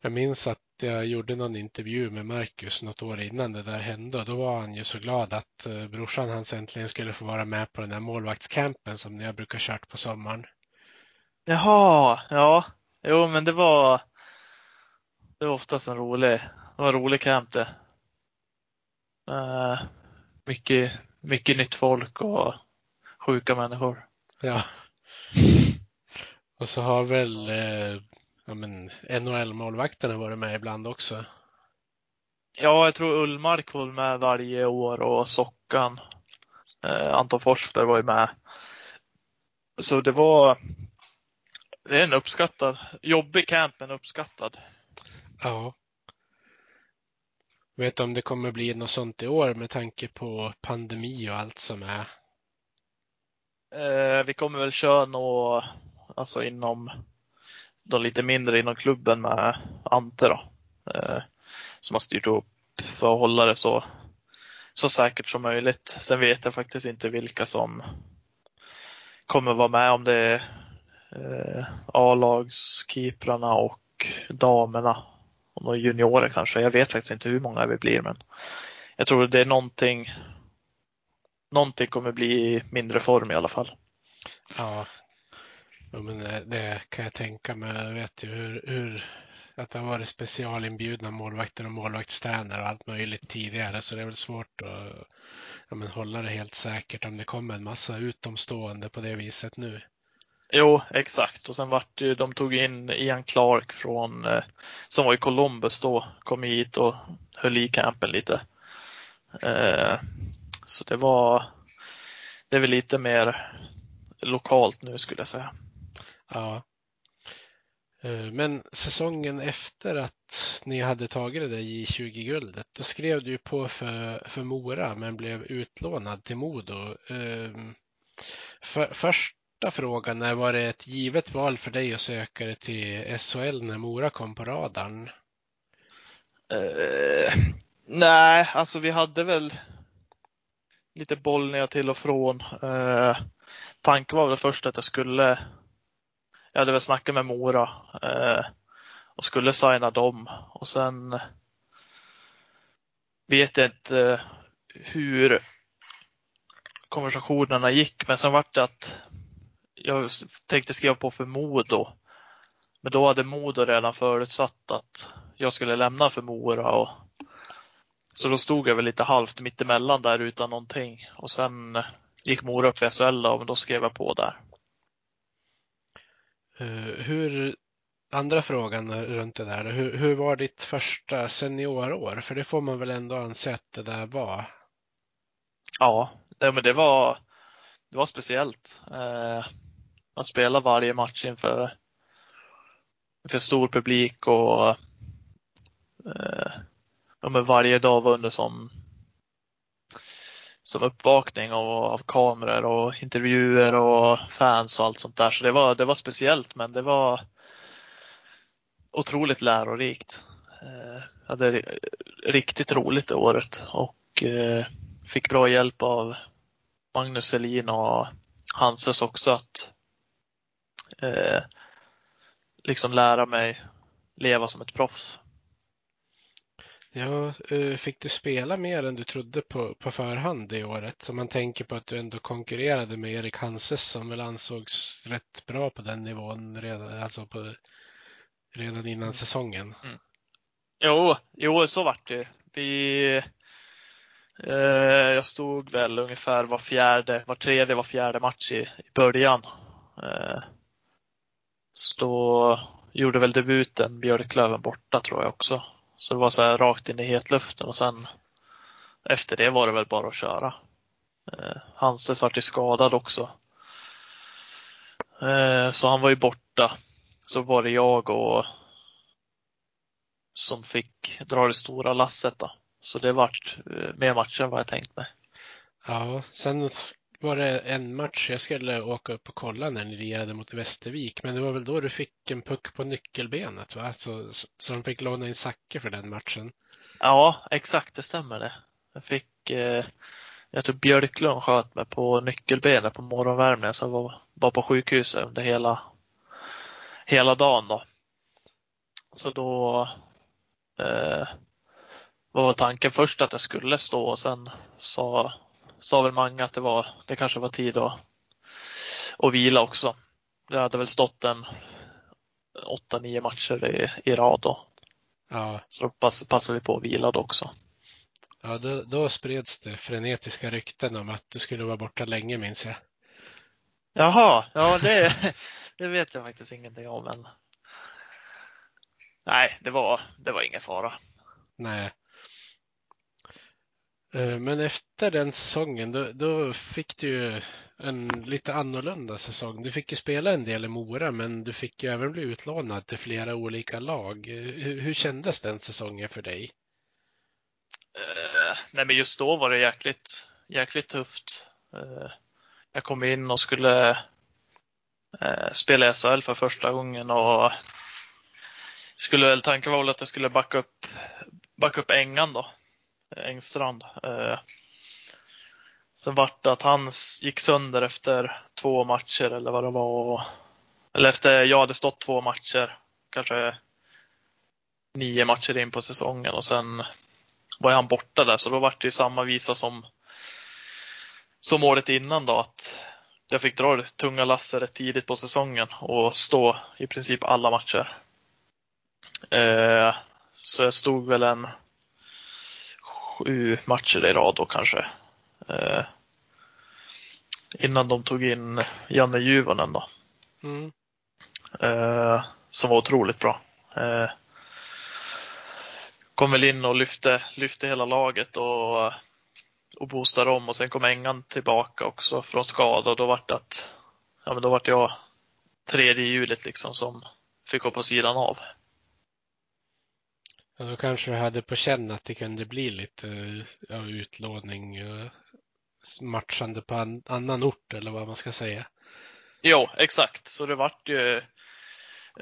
Jag minns att jag gjorde någon intervju med Marcus något år innan det där hände och då var han ju så glad att eh, brorsan hans äntligen skulle få vara med på den där målvaktscampen som jag brukar kört på sommaren. Jaha, ja. Jo, men det var det var oftast en rolig, det var en rolig camp det. Uh, mycket, mycket nytt folk och sjuka människor. Ja. Och så har väl eh, ja, men NHL-målvakterna varit med ibland också. Ja, jag tror Ullmark var med varje år och Sockan. Eh, Anton Forsberg var ju med. Så det var det är en uppskattad, jobbig camp men uppskattad. Ja. Vet om det kommer bli något sånt i år med tanke på pandemi och allt som är? Eh, vi kommer väl köra nå, alltså inom de lite mindre inom klubben med Ante då. Eh, som har styrt upp för att hålla det så, så säkert som möjligt. Sen vet jag faktiskt inte vilka som kommer vara med om det är eh, A-lagskeeprarna och damerna. Och några juniorer kanske. Jag vet faktiskt inte hur många vi blir men jag tror det är någonting. Någonting kommer bli i mindre form i alla fall. Ja, ja men det, det kan jag tänka mig. Jag vet ju hur, hur att det har varit specialinbjudna målvakter och målvaktstränare och allt möjligt tidigare så det är väl svårt att ja, men hålla det helt säkert om det kommer en massa utomstående på det viset nu. Jo, exakt. Och sen vart ju, de tog in Ian Clark från, eh, som var i Columbus då, kom hit och höll i campen lite. Eh, så det var, det är väl lite mer lokalt nu skulle jag säga. Ja. Eh, men säsongen efter att ni hade tagit det där J20-guldet, då skrev du ju på för, för Mora men blev utlånad till Modo. Ehm, för, första frågan är, var det ett givet val för dig att söka dig till SHL när Mora kom på radarn? Uh, nej, alltså vi hade väl lite bollningar till och från. Uh, tanken var väl först att jag skulle jag hade väl snackat med Mora eh, och skulle signa dem och sen vet jag inte eh, hur konversationerna gick men sen vart det att jag tänkte skriva på för Modo. Men då hade Modo redan förutsatt att jag skulle lämna för Mora och så då stod jag väl lite halvt mittemellan där utan någonting och sen gick Mora upp i SHL och då skrev jag på där. Eh, hur, andra frågan runt det där, hur, hur var ditt första seniorår? För det får man väl ändå anse att det där var? Ja, men det var, det var speciellt. Eh, man spelar varje match inför, inför stor publik och eh, ja, varje dag var under som, som uppvakning av, av kameror och intervjuer och fans och allt sånt där. Så det var, det var speciellt men det var otroligt lärorikt. Eh, jag hade riktigt roligt det året och eh, fick bra hjälp av Magnus Helin och Hanses också att eh, liksom lära mig leva som ett proffs. Ja, fick du spela mer än du trodde på, på förhand det året? Om man tänker på att du ändå konkurrerade med Erik Hanses som väl ansågs rätt bra på den nivån redan, alltså på, redan innan säsongen. Mm. Jo, jo, så vart det. Vi, eh, jag stod väl ungefär var fjärde, var tredje, var fjärde match i, i början. Eh, så då gjorde väl debuten Björklöven borta tror jag också. Så det var så här rakt in i hetluften och sen efter det var det väl bara att köra. Eh, Hanses vart ju skadad också. Eh, så han var ju borta. Så var det jag och som fick dra det stora lasset då. Så det vart eh, mer matcher än vad jag tänkt mig. Ja, sen var det en match jag skulle åka upp och kolla när ni regerade mot Västervik, men det var väl då du fick en puck på nyckelbenet, va? Så, så de fick låna in Zacke för den matchen. Ja, exakt, det stämmer det. Jag fick, eh, jag tror Björklund sköt mig på nyckelbenet på morgonvärmningen, så jag var, var på sjukhuset under hela, hela dagen då. Så då eh, var tanken först att jag skulle stå och sen sa sa väl Mange att det var, det kanske var tid att, att vila också. Det hade väl stått en åtta, nio matcher i, i rad då. Ja. Så då pass, passade vi på att vila då också. Ja, då, då spreds det frenetiska rykten om att du skulle vara borta länge minns jag. Jaha, ja det, det vet jag faktiskt ingenting om men Nej, det var, det var ingen fara. Nej. Eh, men efter den säsongen då, då, fick du ju en lite annorlunda säsong. Du fick ju spela en del i Mora men du fick ju även bli utlånad till flera olika lag. Hur, hur kändes den säsongen för dig? Uh, nej men just då var det jäkligt, jäkligt tufft. Uh, jag kom in och skulle uh, spela SHL för första gången och skulle väl tanken var väl att jag skulle backa upp, backa upp Engan då. Eh, Engstrand. Eh, sen vart det att han gick sönder efter två matcher eller vad det var. eller efter jag hade stått två matcher, kanske nio matcher in på säsongen och sen var han borta där så då vart det ju samma visa som som året innan då att jag fick dra det tunga lasset rätt tidigt på säsongen och stå i princip alla matcher. Eh, så jag stod väl en sju matcher i rad då kanske. Eh, innan de tog in Janne Juvonen då. Mm. Eh, som var otroligt bra. Eh, kom väl in och lyfte, lyfte hela laget och, och boostade om och sen kom Engan tillbaka också från skada och då vart det att, ja men då vart jag tredje hjulet liksom som fick gå på sidan av. Ja, då kanske du hade på känn att det kunde bli lite eh, ja, utlåning, eh, matchande på en annan ort eller vad man ska säga. Jo, exakt. Så det vart ju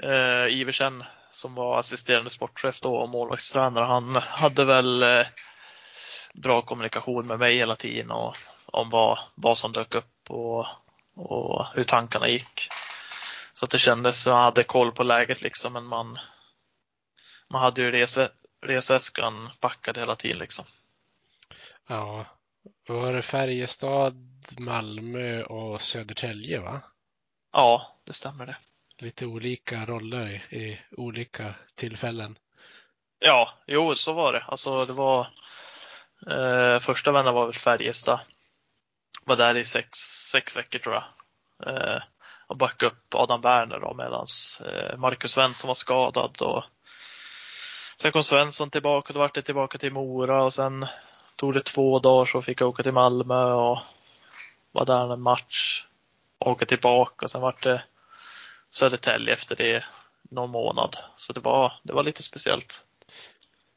eh, Iversen som var assisterande sportchef då och målvaktstränare. Han hade väl eh, bra kommunikation med mig hela tiden och om vad, vad som dök upp och, och hur tankarna gick. Så att det kändes som att man hade koll på läget liksom, men man, man hade ju resvä resväskan packad hela tiden liksom. Ja, var det Färjestad, Malmö och Södertälje va? Ja, det stämmer det. Lite olika roller i, i olika tillfällen. Ja, jo, så var det. Alltså det var eh, första vändan var väl Färjestad. Var där i sex, sex veckor tror jag. Eh, och backade upp Adam Werner då medans eh, Marcus Svensson var skadad och sen kom Svensson tillbaka och då var det tillbaka till Mora och sen tog det två dagar så fick jag åka till Malmö och var där en match. Åka tillbaka och sen var det Södertälje efter det någon månad. Så det var, det var lite speciellt.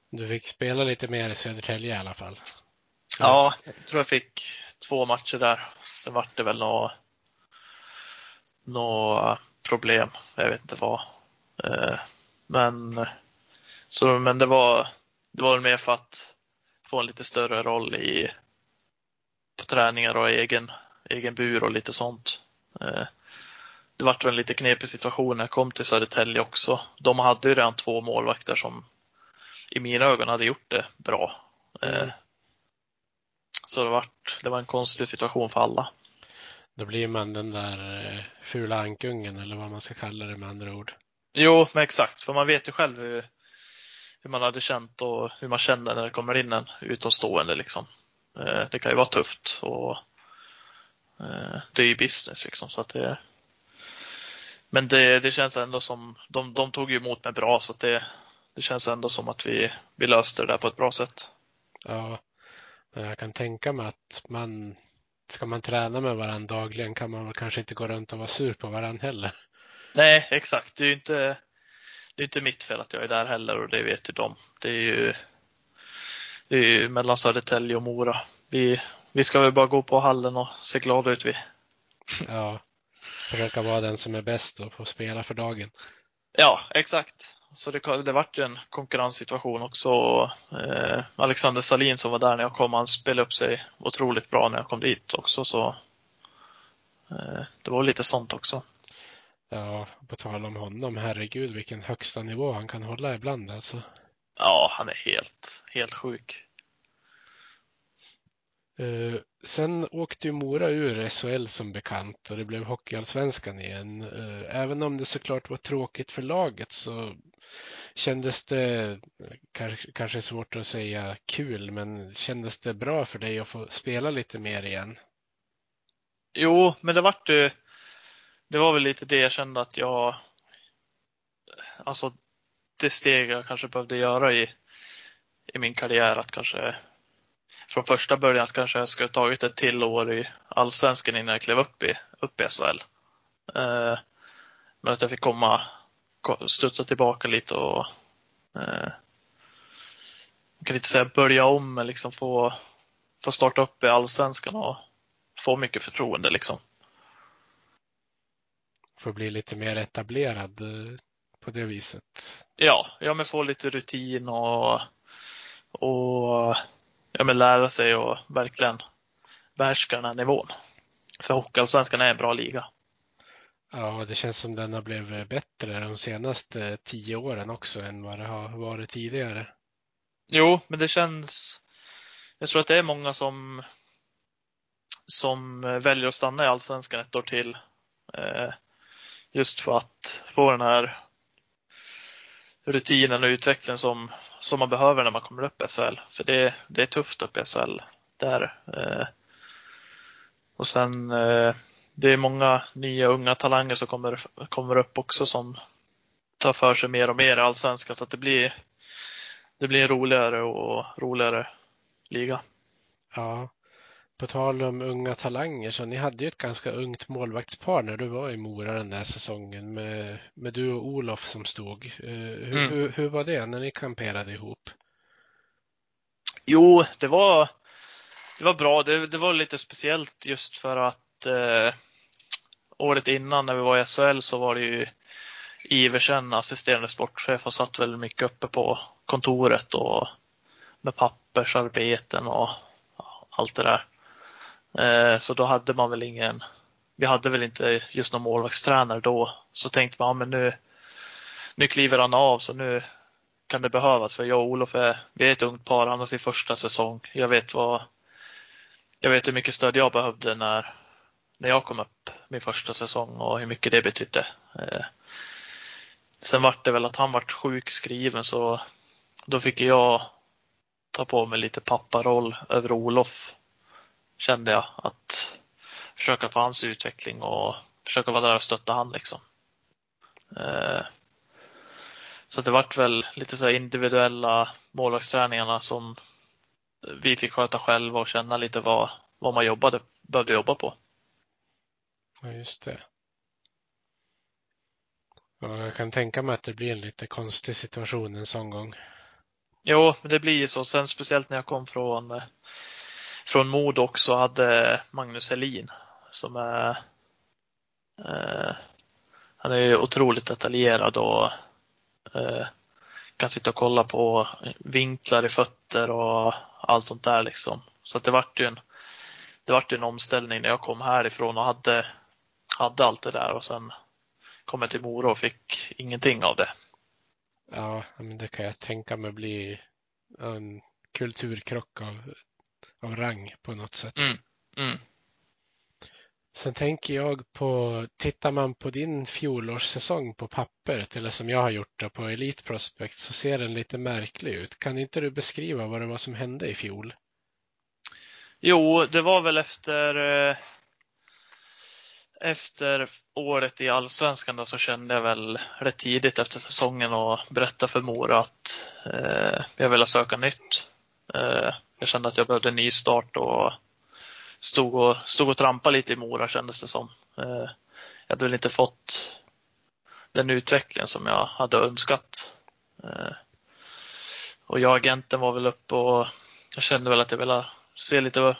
Du fick spela lite mer i Södertälje i alla fall. Ja, jag tror jag fick två matcher där. Sen var det väl något, något problem. Jag vet inte vad. Eh, men, så, men det var, det var mer för att få en lite större roll i på träningar och egen, egen bur och lite sånt. Eh, det vart en lite knepig situation när jag kom till Södertälje också. De hade ju redan två målvakter som i mina ögon hade gjort det bra. Mm. Så det var, det var en konstig situation för alla. Då blir man den där eh, fula ankungen eller vad man ska kalla det med andra ord. Jo, men exakt. För man vet ju själv hur, hur man hade känt och hur man känner när det kommer in en utomstående. Liksom. Eh, det kan ju vara tufft och det är ju business liksom. Så att det, men det, det känns ändå som, de, de tog ju emot mig bra så det, det känns ändå som att vi, vi löste det där på ett bra sätt. Ja, jag kan tänka mig att man, ska man träna med varandra dagligen kan man väl kanske inte gå runt och vara sur på varandra heller. Nej, exakt. Det är ju inte, det är inte mitt fel att jag är där heller och det vet ju de. Det är ju, det är ju mellan Södertälje och Mora. Vi, vi ska väl bara gå på hallen och se glada ut vi. Ja, försöka vara den som är bäst och få spela för dagen. Ja, exakt. Så det, det vart ju en konkurrenssituation också. Eh, Alexander Salin som var där när jag kom, han spelade upp sig otroligt bra när jag kom dit också. Så eh, det var lite sånt också. Ja, på tal om honom, herregud vilken högsta nivå han kan hålla ibland alltså. Ja, han är helt, helt sjuk. Uh, sen åkte ju Mora ur SHL som bekant och det blev Hockeyallsvenskan igen. Uh, även om det såklart var tråkigt för laget så kändes det, kanske, kanske svårt att säga kul, men kändes det bra för dig att få spela lite mer igen? Jo, men det vart ju, det var väl lite det jag kände att jag, alltså det steg jag kanske behövde göra i, i min karriär att kanske från första början att kanske jag skulle tagit ett till år i allsvenskan innan jag klev upp i, upp i SHL. Eh, men att jag fick komma, studsa tillbaka lite och eh, jag kan inte säga börja om, men liksom få, få starta upp i allsvenskan och få mycket förtroende liksom. Få bli lite mer etablerad eh, på det viset. Ja, ja men få lite rutin och, och ja, men lära sig och verkligen behärska den här nivån. För Hockeyallsvenskan är en bra liga. Ja, det känns som den har blivit bättre de senaste tio åren också än vad det har varit tidigare. Jo, men det känns. Jag tror att det är många som som väljer att stanna i Allsvenskan ett år till. Eh, just för att få den här rutinen och utvecklingen som, som man behöver när man kommer upp i SHL. För det, det är tufft upp i SHL. Där. Eh, och sen eh, det är många nya unga talanger som kommer, kommer upp också som tar för sig mer och mer i Allsvenskan. Så att det blir, det blir en roligare och roligare liga. Ja, på tal om unga talanger, så ni hade ju ett ganska ungt målvaktspar när du var i Mora den där säsongen med, med du och Olof som stod. Uh, hur, mm. hur, hur, var det när ni kamperade ihop? Jo, det var, det var bra. Det, det var lite speciellt just för att eh, året innan när vi var i SHL så var det ju Iversen, assisterande sportchef, och satt väldigt mycket uppe på kontoret och med pappersarbeten och allt det där. Eh, så då hade man väl ingen, vi hade väl inte just någon målvaktstränare då. Så tänkte man, ja, men nu, nu kliver han av så nu kan det behövas. För jag och Olof är, vi är ett ungt par, han har sin första säsong. Jag vet vad, jag vet hur mycket stöd jag behövde när, när jag kom upp min första säsong och hur mycket det betydde. Eh, sen vart det väl att han vart sjukskriven så då fick jag ta på mig lite papparoll över Olof kände jag. Att försöka få hans utveckling och försöka vara där och stötta han liksom. Eh, så det vart väl lite så individuella målvaktsträningarna som vi fick sköta själva och känna lite vad, vad man jobbade, behövde jobba på. Ja, just det. Ja, jag kan tänka mig att det blir en lite konstig situation en sån gång. Jo, det blir så. Sen speciellt när jag kom från från Mod också hade Magnus Helin som är eh, han är otroligt detaljerad och eh, kan sitta och kolla på vinklar i fötter och allt sånt där liksom. Så att det vart ju en, det vart en omställning när jag kom härifrån och hade, hade allt det där och sen kom jag till Mora och fick ingenting av det. Ja, men det kan jag tänka mig bli en kulturkrock av av rang på något sätt. Mm. Mm. Sen tänker jag på, tittar man på din fjolårssäsong på pappret eller som jag har gjort det på Elite Prospect så ser den lite märklig ut. Kan inte du beskriva vad det var som hände i fjol? Jo, det var väl efter eh, efter året i Allsvenskan så kände jag väl rätt tidigt efter säsongen och berätta för Mora att eh, jag ville söka nytt. Eh, jag kände att jag behövde en ny start och stod och, stod och trampade lite i Mora kändes det som. Eh, jag hade väl inte fått den utvecklingen som jag hade önskat. Eh, och jag och agenten var väl uppe och jag kände väl att jag ville se lite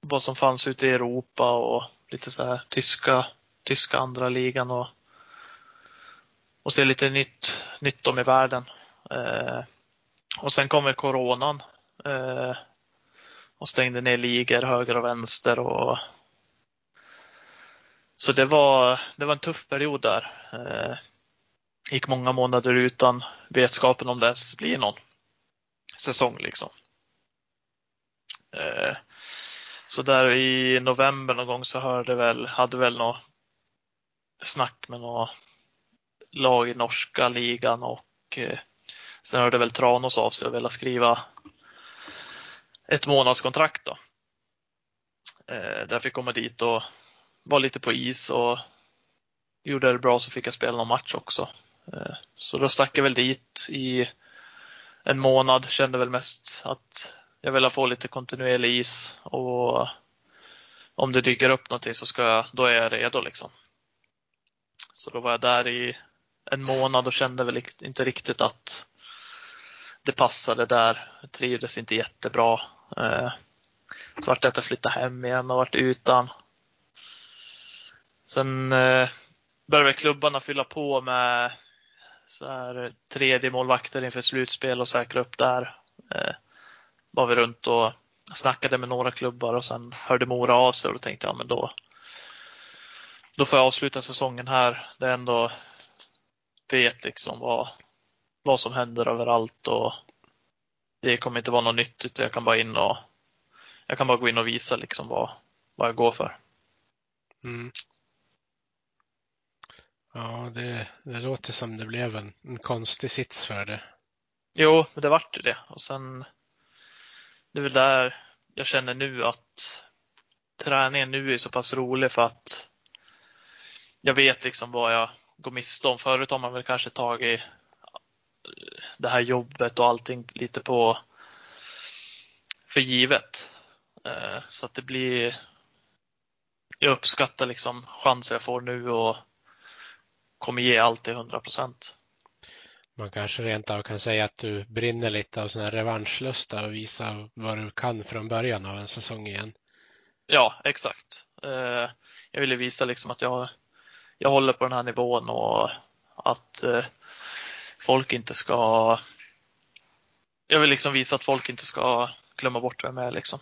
vad som fanns ute i Europa och lite så här tyska, tyska andra ligan och, och se lite nytt, nytt om i världen. Eh, och sen kommer coronan Eh, och stängde ner ligor höger och vänster. Och... Så det var, det var en tuff period där. Eh, gick många månader utan vetskapen om det ens blir någon säsong liksom. Eh, så där i november någon gång så hörde väl, hade väl något snack med något lag i norska ligan och eh, sen hörde väl Tranås av sig och ville skriva ett månadskontrakt då. Eh, där fick jag komma dit och vara lite på is och gjorde det bra så fick jag spela någon match också. Eh, så då stack jag väl dit i en månad, kände väl mest att jag ville få lite kontinuerlig is och om det dyker upp någonting så ska jag, då är jag redo liksom. Så då var jag där i en månad och kände väl inte riktigt att det passade där. Jag trivdes inte jättebra. Eh, så vart det att jag flyttade hem igen och vart utan. Sen eh, började klubbarna fylla på med så här tredje målvakter inför slutspel och säkra upp där. Eh, var vi runt och snackade med några klubbar och sen hörde Mora av sig och då tänkte jag, men då, då får jag avsluta säsongen här. Det är ändå vet liksom vad, vad som händer överallt och det kommer inte vara något nytt utan jag kan bara in och jag kan bara gå in och visa liksom vad, vad jag går för. Mm. Ja, det, det låter som det blev en, en konstig sits för det. Jo, men det vart ju det. Och sen, det är väl där jag känner nu att träningen nu är så pass rolig för att jag vet liksom vad jag går miste om. Förut har man väl kanske tagit det här jobbet och allting lite på för givet. Eh, så att det blir jag uppskattar liksom chanser jag får nu och kommer ge allt till 100 procent. Man kanske rent av kan säga att du brinner lite av sån här revanschlusta och visa vad du kan från början av en säsong igen. Ja, exakt. Eh, jag ville visa liksom att jag, jag håller på den här nivån och att eh, folk inte ska jag vill liksom visa att folk inte ska glömma bort vem jag är liksom.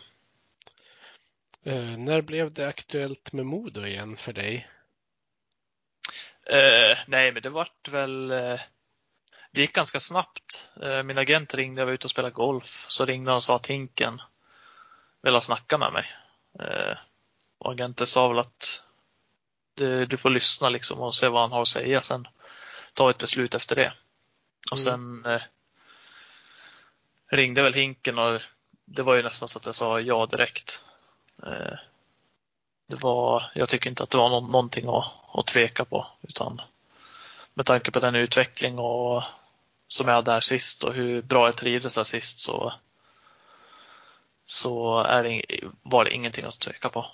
Uh, när blev det aktuellt med Modo igen för dig? Uh, nej, men det vart väl uh, Det gick ganska snabbt. min agent ringde, jag var ute och spelade golf, så ringde han och sa att Hinken ville snacka med mig. och agenten sa väl att du, du, får lyssna liksom och se vad han har att säga, sen ta ett beslut efter det. Och mm. sen ringde väl Hinken och det var ju nästan så att jag sa ja direkt. Eh, det var, jag tycker inte att det var någonting att, att tveka på utan med tanke på den utveckling och som jag hade där sist och hur bra jag trivdes där sist så, så är det, var det ingenting att tveka på.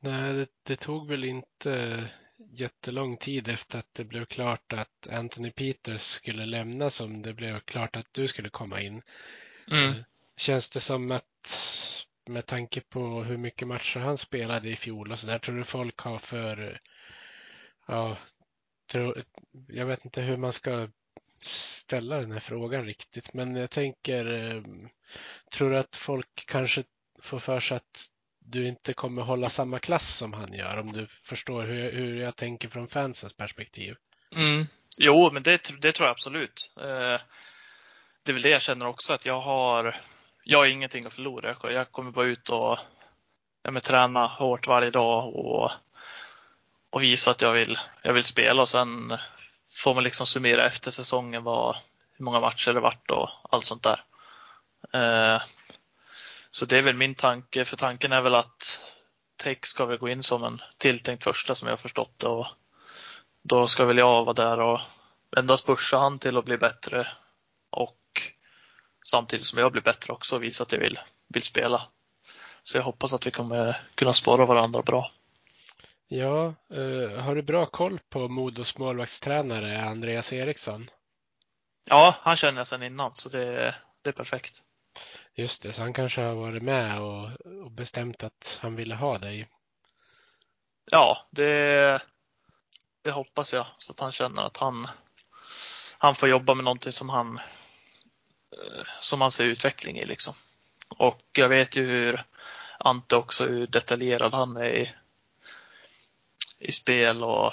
Nej, det, det, tog väl inte jättelång tid efter att det blev klart att Anthony Peters skulle lämna som det blev klart att du skulle komma in. Mm. Eh, känns det som att med tanke på hur mycket matcher han spelade i fjol och så där, tror du folk har för, ja, tror, jag vet inte hur man ska ställa den här frågan riktigt, men jag tänker, eh, tror du att folk kanske får för sig att du inte kommer hålla samma klass som han gör, om du förstår hur, hur jag tänker från fansens perspektiv? Mm. Jo, men det, det tror jag absolut. Eh, det är väl det jag känner också, att jag har jag har ingenting att förlora. Jag kommer bara ut och ja, träna hårt varje dag och, och visa att jag vill, jag vill spela och sen får man liksom summera efter säsongen vad, hur många matcher det varit och allt sånt där. Eh, så det är väl min tanke, för tanken är väl att Tech ska väl gå in som en tilltänkt första som jag har förstått det och då ska väl jag vara där och endast pusha han till att bli bättre och samtidigt som jag blir bättre också och visar att jag vill, vill spela. Så jag hoppas att vi kommer kunna spara varandra bra. Ja, uh, har du bra koll på Modos målvaktstränare Andreas Eriksson? Ja, han känner jag sedan innan så det, det är perfekt. Just det, så han kanske har varit med och, och bestämt att han ville ha dig? Ja, det, det hoppas jag så att han känner att han, han får jobba med någonting som han eh, som han ser utveckling i liksom. Och jag vet ju hur Ante också, hur detaljerad han är i, i spel och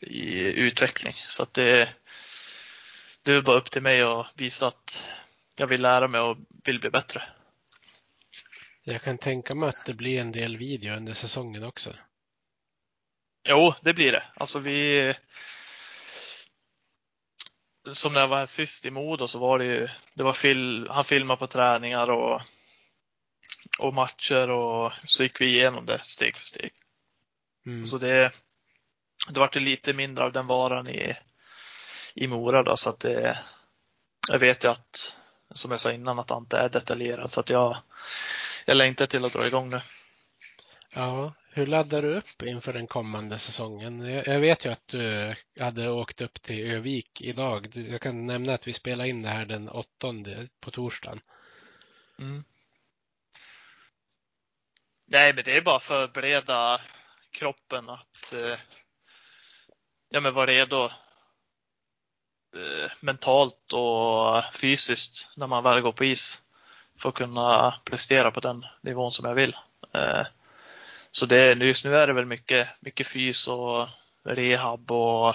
i utveckling. Så att det, det är bara upp till mig att visa att jag vill lära mig och vill bli bättre. Jag kan tänka mig att det blir en del video under säsongen också. Jo, det blir det. Alltså vi, som när jag var här sist i Modo så var det ju, det var fil, han filmade på träningar och, och matcher och så gick vi igenom det steg för steg. Mm. Så det, det vart lite mindre av den varan i, i Mora då så att det, jag vet ju att, som jag sa innan, att Ante är detaljerad så att jag, jag längtar till att dra igång det. Ja, hur laddar du upp inför den kommande säsongen? Jag vet ju att du hade åkt upp till Övik idag. Jag kan nämna att vi spelar in det här den åttonde på torsdagen. Mm. Nej, men det är bara att förbereda kroppen att eh, ja, men vara redo Eh, mentalt och fysiskt när man väl går på is för att kunna prestera på den nivån som jag vill. Eh, så det, just nu är det väl mycket, mycket fys och rehab och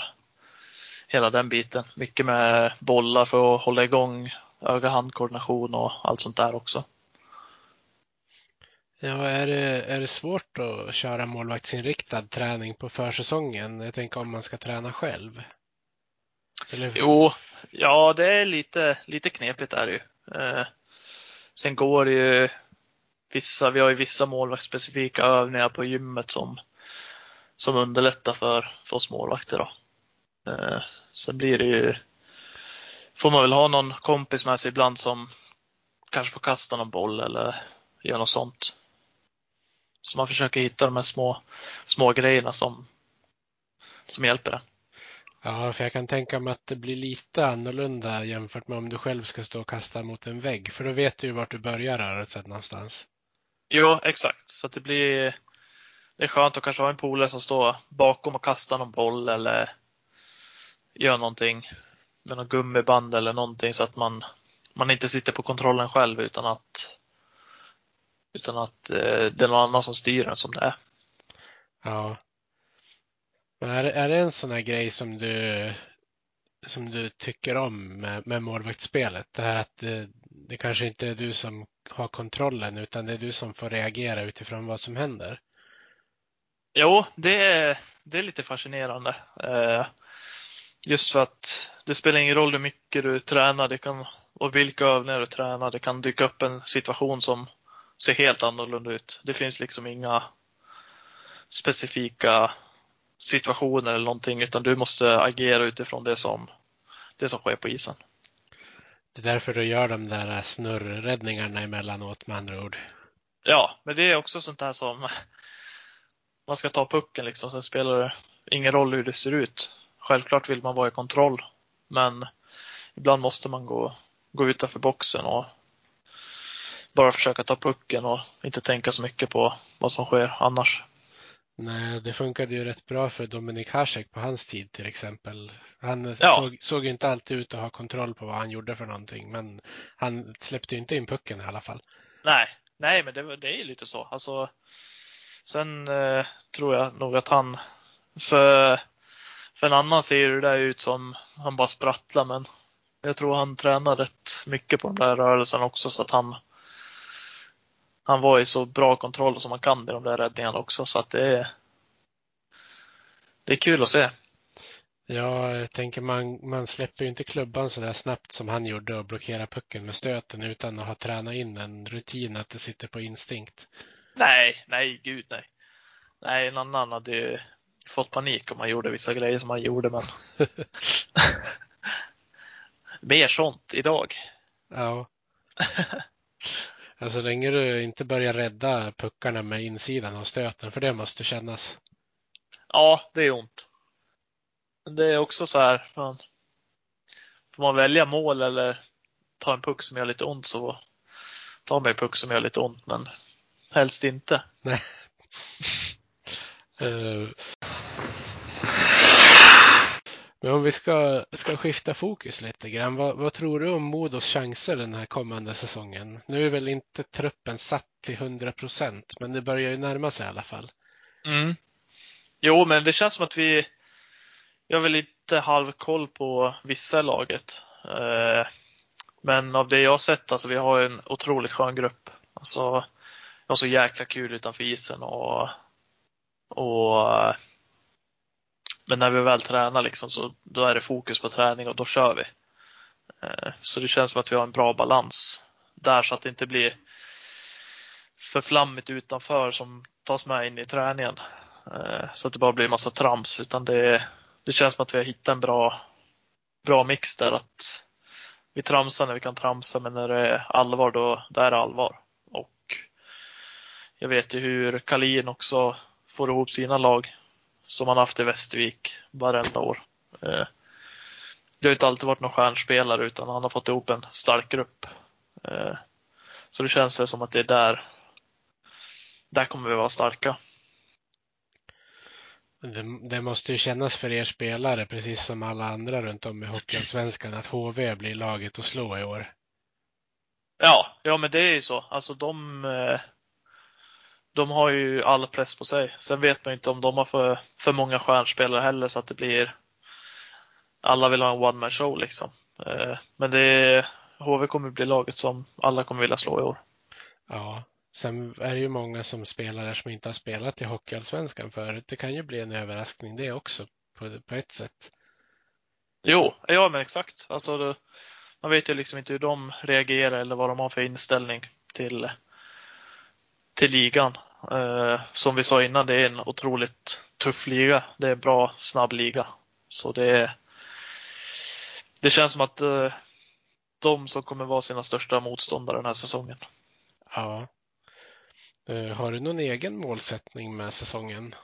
hela den biten. Mycket med bollar för att hålla igång öga-handkoordination och allt sånt där också. Ja, är det, är det svårt att köra målvaktsinriktad träning på försäsongen? Jag tänker om man ska träna själv. Eller... Jo, ja det är lite, lite knepigt är det ju. Eh, sen går det ju vissa, vi har ju vissa målvaktsspecifika övningar på gymmet som, som underlättar för, för oss målvakter. Då. Eh, sen blir det ju, får man väl ha någon kompis med sig ibland som kanske får kasta någon boll eller göra något sånt. Så man försöker hitta de här små, små grejerna som, som hjälper en. Ja, för jag kan tänka mig att det blir lite annorlunda jämfört med om du själv ska stå och kasta mot en vägg. För då vet du ju vart du börjar rörelsen någonstans. Jo, exakt. Så det blir det är skönt att kanske ha en polare som står bakom och kastar någon boll eller gör någonting med någon gummiband eller någonting så att man, man inte sitter på kontrollen själv utan att utan att eh, det är någon annan som styr den som det är. Ja. Är, är det en sån här grej som du som du tycker om med, med målvaktsspelet? Det här att det, det kanske inte är du som har kontrollen utan det är du som får reagera utifrån vad som händer. Jo, det är, det är lite fascinerande. Eh, just för att det spelar ingen roll hur mycket du tränar det kan, och vilka övningar du tränar. Det kan dyka upp en situation som ser helt annorlunda ut. Det finns liksom inga specifika situationer eller någonting utan du måste agera utifrån det som, det som sker på isen. Det är därför du gör de där snurrräddningarna emellanåt med andra ord. Ja, men det är också sånt där som man ska ta pucken liksom. Sen spelar det ingen roll hur det ser ut. Självklart vill man vara i kontroll, men ibland måste man gå, gå utanför boxen och bara försöka ta pucken och inte tänka så mycket på vad som sker annars. Nej, det funkade ju rätt bra för Dominik Hasek på hans tid till exempel. Han ja. såg, såg ju inte alltid ut att ha kontroll på vad han gjorde för någonting, men han släppte ju inte in pucken i alla fall. Nej, nej, men det, det är ju lite så. Alltså, sen eh, tror jag nog att han, för, för en annan ser det där ut som han bara sprattlar, men jag tror han tränar rätt mycket på den där rörelsen också så att han han var i så bra kontroll som man kan i de där räddningarna också så att det är det är kul att se. Ja, jag tänker man, man släpper ju inte klubban så där snabbt som han gjorde och blockerar pucken med stöten utan att ha tränat in en rutin att det sitter på instinkt. Nej, nej, gud nej. Nej, en annan hade ju fått panik om man gjorde vissa grejer som han gjorde, men mer sånt idag. Ja. Alltså länge du inte börjar rädda puckarna med insidan av stöten, för det måste kännas. Ja, det är ont. Det är också så här, fan. Får man välja mål eller ta en puck som gör lite ont så ta mig en puck som gör lite ont, men helst inte. Nej. uh, Men om vi ska, ska skifta fokus lite grann, vad, vad, tror du om Modos chanser den här kommande säsongen? Nu är väl inte truppen satt till 100 procent, men det börjar ju närma sig i alla fall. Mm. Jo, men det känns som att vi, vi har väl lite halvkoll på vissa i laget. Eh, men av det jag har sett, alltså vi har en otroligt skön grupp. Alltså, vi har så jäkla kul utanför isen och, och men när vi väl tränar liksom så då är det fokus på träning och då kör vi. Eh, så det känns som att vi har en bra balans där så att det inte blir för flammigt utanför som tas med in i träningen. Eh, så att det bara blir massa trams utan det, det känns som att vi har hittat en bra, bra mix där att vi tramsar när vi kan tramsa men när det är allvar då, då är det allvar. Och jag vet ju hur Kalin också får ihop sina lag som han haft i Västervik varenda år. Eh, det har inte alltid varit någon stjärnspelare utan han har fått ihop en stark grupp. Eh, så det känns väl som att det är där, där kommer vi vara starka. Det, det, måste ju kännas för er spelare, precis som alla andra runt om i Hockeyallsvenskan, att HV blir laget att slå i år. Ja, ja men det är ju så. Alltså de, eh, de har ju all press på sig. Sen vet man inte om de har för, för många stjärnspelare heller så att det blir alla vill ha en one man show liksom. Eh, men det HV kommer bli laget som alla kommer vilja slå i år. Ja, sen är det ju många som spelar där som inte har spelat i Hockeyallsvenskan förut. Det kan ju bli en överraskning det också på, på ett sätt. Jo, ja men exakt. Alltså, det, man vet ju liksom inte hur de reagerar eller vad de har för inställning till, till ligan. Eh, som vi sa innan, det är en otroligt tuff liga. Det är en bra, snabb liga. Så det, det känns som att eh, de som kommer vara sina största motståndare den här säsongen. Ja. Eh, har du någon egen målsättning med säsongen?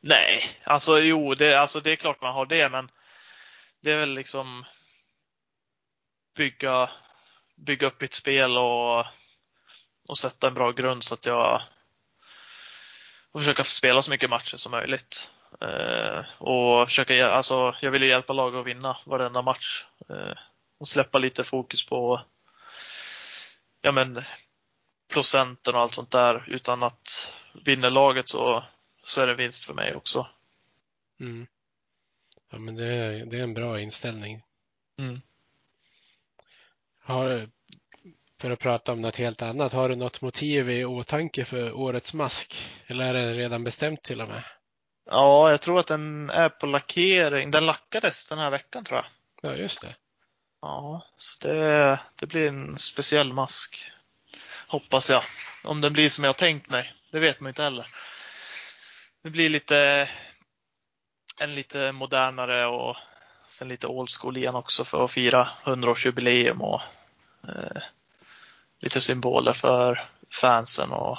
Nej, alltså jo, det, alltså, det är klart man har det, men det är väl liksom bygga, bygga upp mitt spel och, och sätta en bra grund så att jag och försöka spela så mycket matcher som möjligt. Eh, och försöka, alltså, jag vill ju hjälpa laget att vinna varenda match. Eh, och släppa lite fokus på ja, men, procenten och allt sånt där. Utan att vinner laget så, så är det vinst för mig också. Mm. Ja, men det är, det är en bra inställning. Mm. Har, för att prata om något helt annat, har du något motiv i åtanke för årets mask? Eller är det redan bestämt till och med? Ja, jag tror att den är på lackering. Den lackades den här veckan tror jag. Ja, just det. Ja, så det, det blir en speciell mask. Hoppas jag. Om den blir som jag tänkt mig, det vet man inte heller. Det blir lite en lite modernare och sen lite old school igen också för att fira 100-årsjubileum och eh, lite symboler för fansen och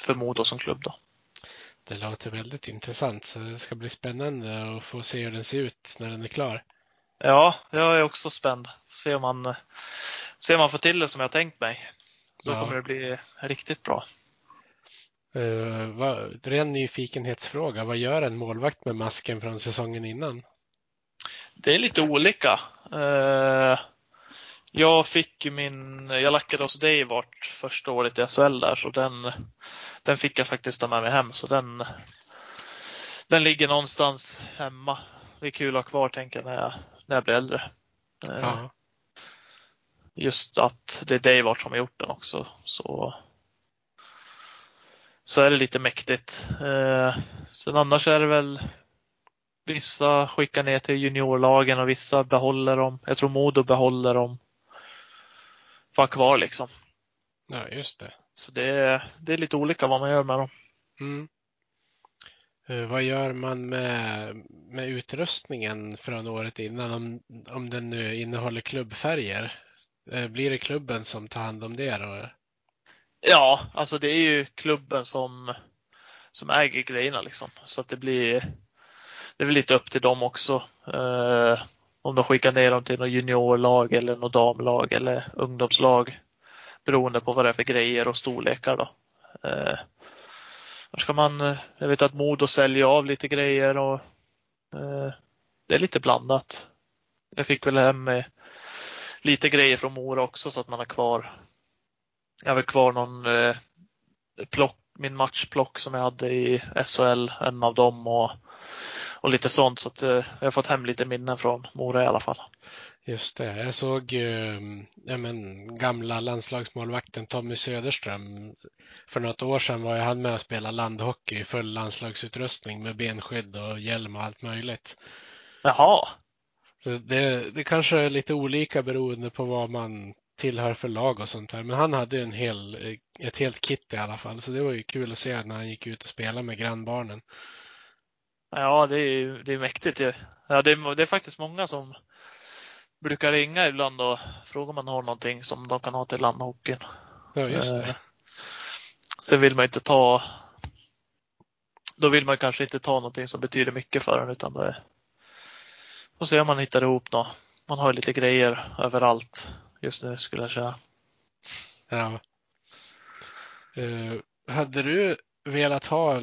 för Modo som klubb. Då. Det låter väldigt intressant så det ska bli spännande att få se hur den ser ut när den är klar. Ja, jag är också spänd. Se om man, se om man får till det som jag tänkt mig. Då Ja. kommer det bli riktigt bra. Uh, vad, ren nyfikenhetsfråga. Vad gör en målvakt med masken från säsongen innan? Det är lite olika. Eh, Jag fick ju min, jag lackade hos dig vart första året i SHL där så den, den fick jag faktiskt ta med mig hem så den, den ligger någonstans hemma. Det är kul att ha kvar tänker jag när jag, när jag blir äldre. Eh, Ja. Just att det är Davart som har gjort den också så, så är det lite mäktigt. Eh, Sen annars är det väl Vissa skickar ner till juniorlagen och vissa behåller dem. Jag tror Modo behåller dem. Ha kvar liksom. ja, just det. Så det är, det är lite olika vad man gör med dem. Mm. Eh, vad gör man med, med utrustningen från året innan om, om den nu innehåller klubbfärger? Eh, blir det klubben som tar hand om det då? Ja, alltså det är ju klubben som, som äger grejerna liksom. Så att det blir, det är väl lite upp till dem också. Om de skickar ner dem till något juniorlag eller något damlag eller ungdomslag. Beroende på vad det är för grejer och storlekar då. Eh, ska man, eh, jag vet att Modo säljer av lite grejer och eh, det är lite blandat. Jag fick väl hem med lite grejer från Mora också så att man har kvar. Jag har väl kvar någon eh, plock, min matchplock som jag hade i SHL, en av dem och, och lite sånt. Så att eh, jag har fått hem lite minnen från Mora i alla fall. Just det, jag såg eh, ja, men, gamla landslagsmålvakten Tommy Söderström. För något år sedan var ju han med och spelade landhockey i full landslagsutrustning med benskydd och hjälm och allt möjligt. Jaha, Det, det kanske är lite olika beroende på vad man tillhör för lag och sånt där. Men han hade en hel, ett helt kit i alla fall. Så det var ju kul att se när han gick ut och spelade med grannbarnen. Ja det är det är mäktigt ju. Ja, det, är, det är faktiskt många som brukar ringa ibland och fråga om man har någonting som de kan ha till landhockeyn. Ja, just Eh, det. Sen vill man inte ta då vill man kanske inte ta någonting som betyder mycket för en utan det får se om man hittar ihop något. Man har ju lite grejer överallt just nu skulle jag säga. Ja. Eh, hade du velat ha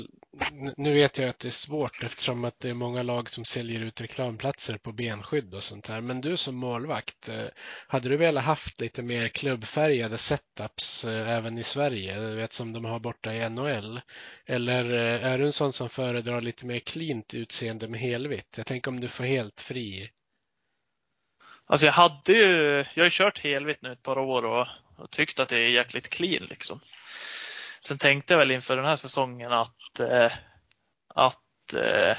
nu vet jag att det är svårt eftersom att det är många lag som säljer ut reklamplatser på benskydd och sånt här. Men du som målvakt, eh, hade du velat haft lite mer klubbfärgade setups eh, även i Sverige? Du vet som de har borta i NHL. Eller eh, är du en sån som föredrar lite mer cleant utseende med helvitt? Jag tänker om du får helt fri. Alltså jag hade ju, jag har ju kört helvitt nu ett par år och, och tyckt att det är jäkligt clean liksom. Sen tänkte jag väl inför den här säsongen att, eh, att eh,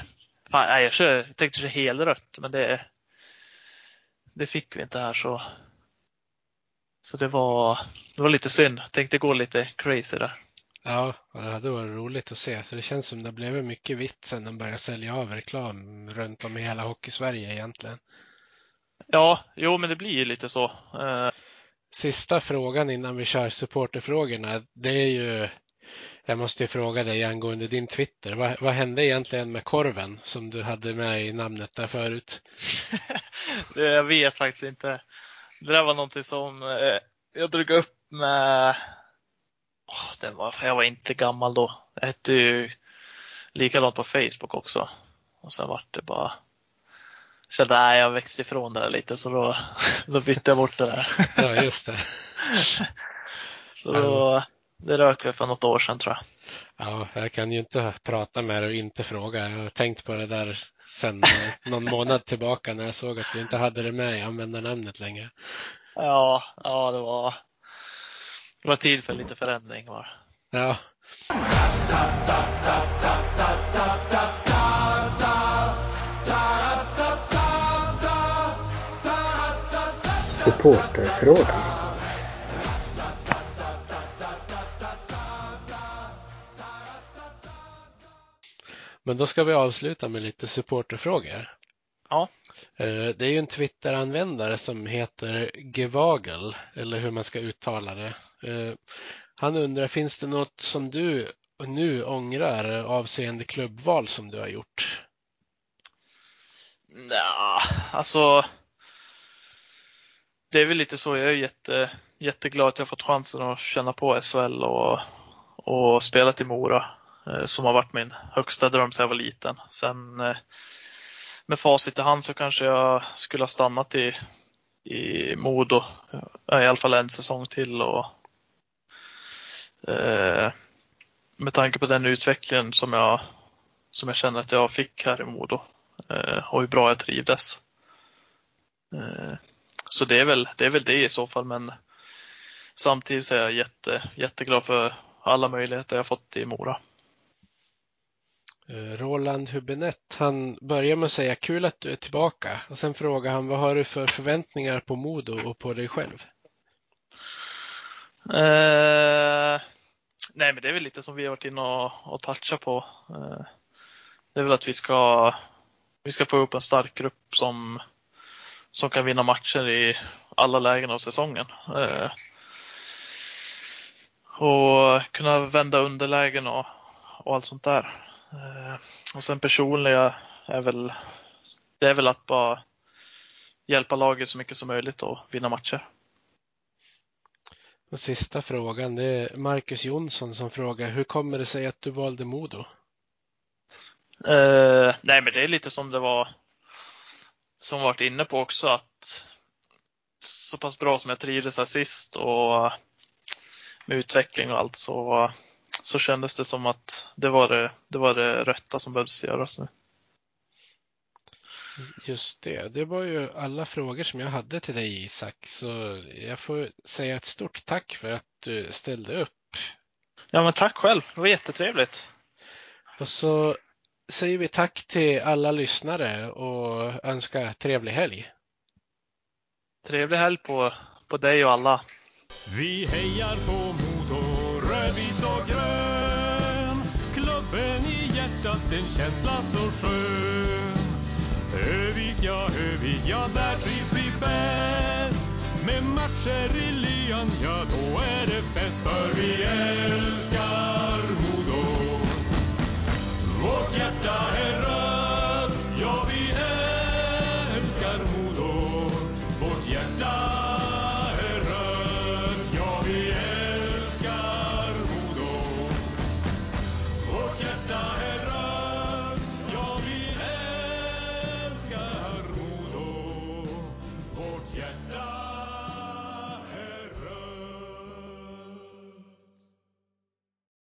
fan, nej, jag, kör, jag tänkte köra helrött, men det, det fick vi inte här så. Så det var, det var lite synd. Tänkte gå lite crazy där. Ja, det var roligt att se. Så det känns som det blev mycket vitt sen de började sälja av reklam runt om i hela Hockeysverige egentligen. Ja, jo men det blir ju lite så. Sista frågan innan vi kör supporterfrågorna. Det är ju, jag måste ju fråga dig angående din Twitter. Vad, vad hände egentligen med korven som du hade med i namnet där förut? det, jag vet faktiskt inte. Det där var någonting som eh, jag drog upp med, oh, den var, jag var inte gammal då. Jag hette ju likadant på Facebook också. Och sen vart det bara kände att jag växte ifrån det där lite så då, då bytte jag bort det där. Ja, just det. så då, det rök vi för något år sedan tror jag. Ja, jag kan ju inte prata med dig och inte fråga. Jag har tänkt på det där sen någon månad tillbaka när jag såg att du inte hade det med i användarnamnet längre. Ja, ja det var det var tid för lite förändring var Ja. Supporterfrågan. Men då ska vi avsluta med lite supporterfrågor. Ja. Eh, det är ju en Twitter-användare som heter Gevagel, eller hur man ska uttala det. Eh, han undrar, finns det något som du nu ångrar avseende klubbval som du har gjort? Ja, alltså. Det är väl lite så. Jag är jätte, jätteglad att jag fått chansen att känna på SHL och, och spelat i Mora eh, som har varit min högsta dröm sedan jag var liten. Sen eh, med facit i hand så kanske jag skulle ha stannat i, i Modo eh, i alla fall en säsong till och eh, med tanke på den utvecklingen som jag, som jag känner att jag fick här i Modo eh, och hur bra jag trivdes. Eh, så det är, väl, det är väl det i så fall men samtidigt är jag jätte, jätteglad för alla möjligheter jag fått i Mora. Roland Hubinett, han börjar med att säga kul att du är tillbaka och sen frågar han vad har du för förväntningar på Modo och på dig själv? Eh, nej, men det är väl lite som vi har varit inne och, och touchat på. Eh, det är väl att vi ska, vi ska få upp en stark grupp som, som kan vinna matcher i alla lägen av säsongen. Eh, och kunna vända underlägen och, och allt sånt där. Eh, och sen personliga är väl, det är väl att bara hjälpa laget så mycket som möjligt och vinna matcher. Och sista frågan, det är Marcus Jonsson som frågar, hur kommer det sig att du valde Modo? Eh, nej, men det är lite som det var, som varit inne på också, att så pass bra som jag trivdes här sist och med utveckling och allt så, så kändes det som att det var det, det var det rätta som behövdes göras nu. Just det, det var ju alla frågor som jag hade till dig Isak, så jag får säga ett stort tack för att du ställde upp. Ja, men tack själv. Det var jättetrevligt. Och så säger vi tack till alla lyssnare och önskar trevlig helg. Trevlig helg på, på dig och alla. Vi hejar på Modo, rödvit och grön. Klubben i hjärtat, en känsla så skön. Övik, ja, Övik, ja, där trivs vi bäst. Med matcher i lyan, ja, då är det fest. För vi är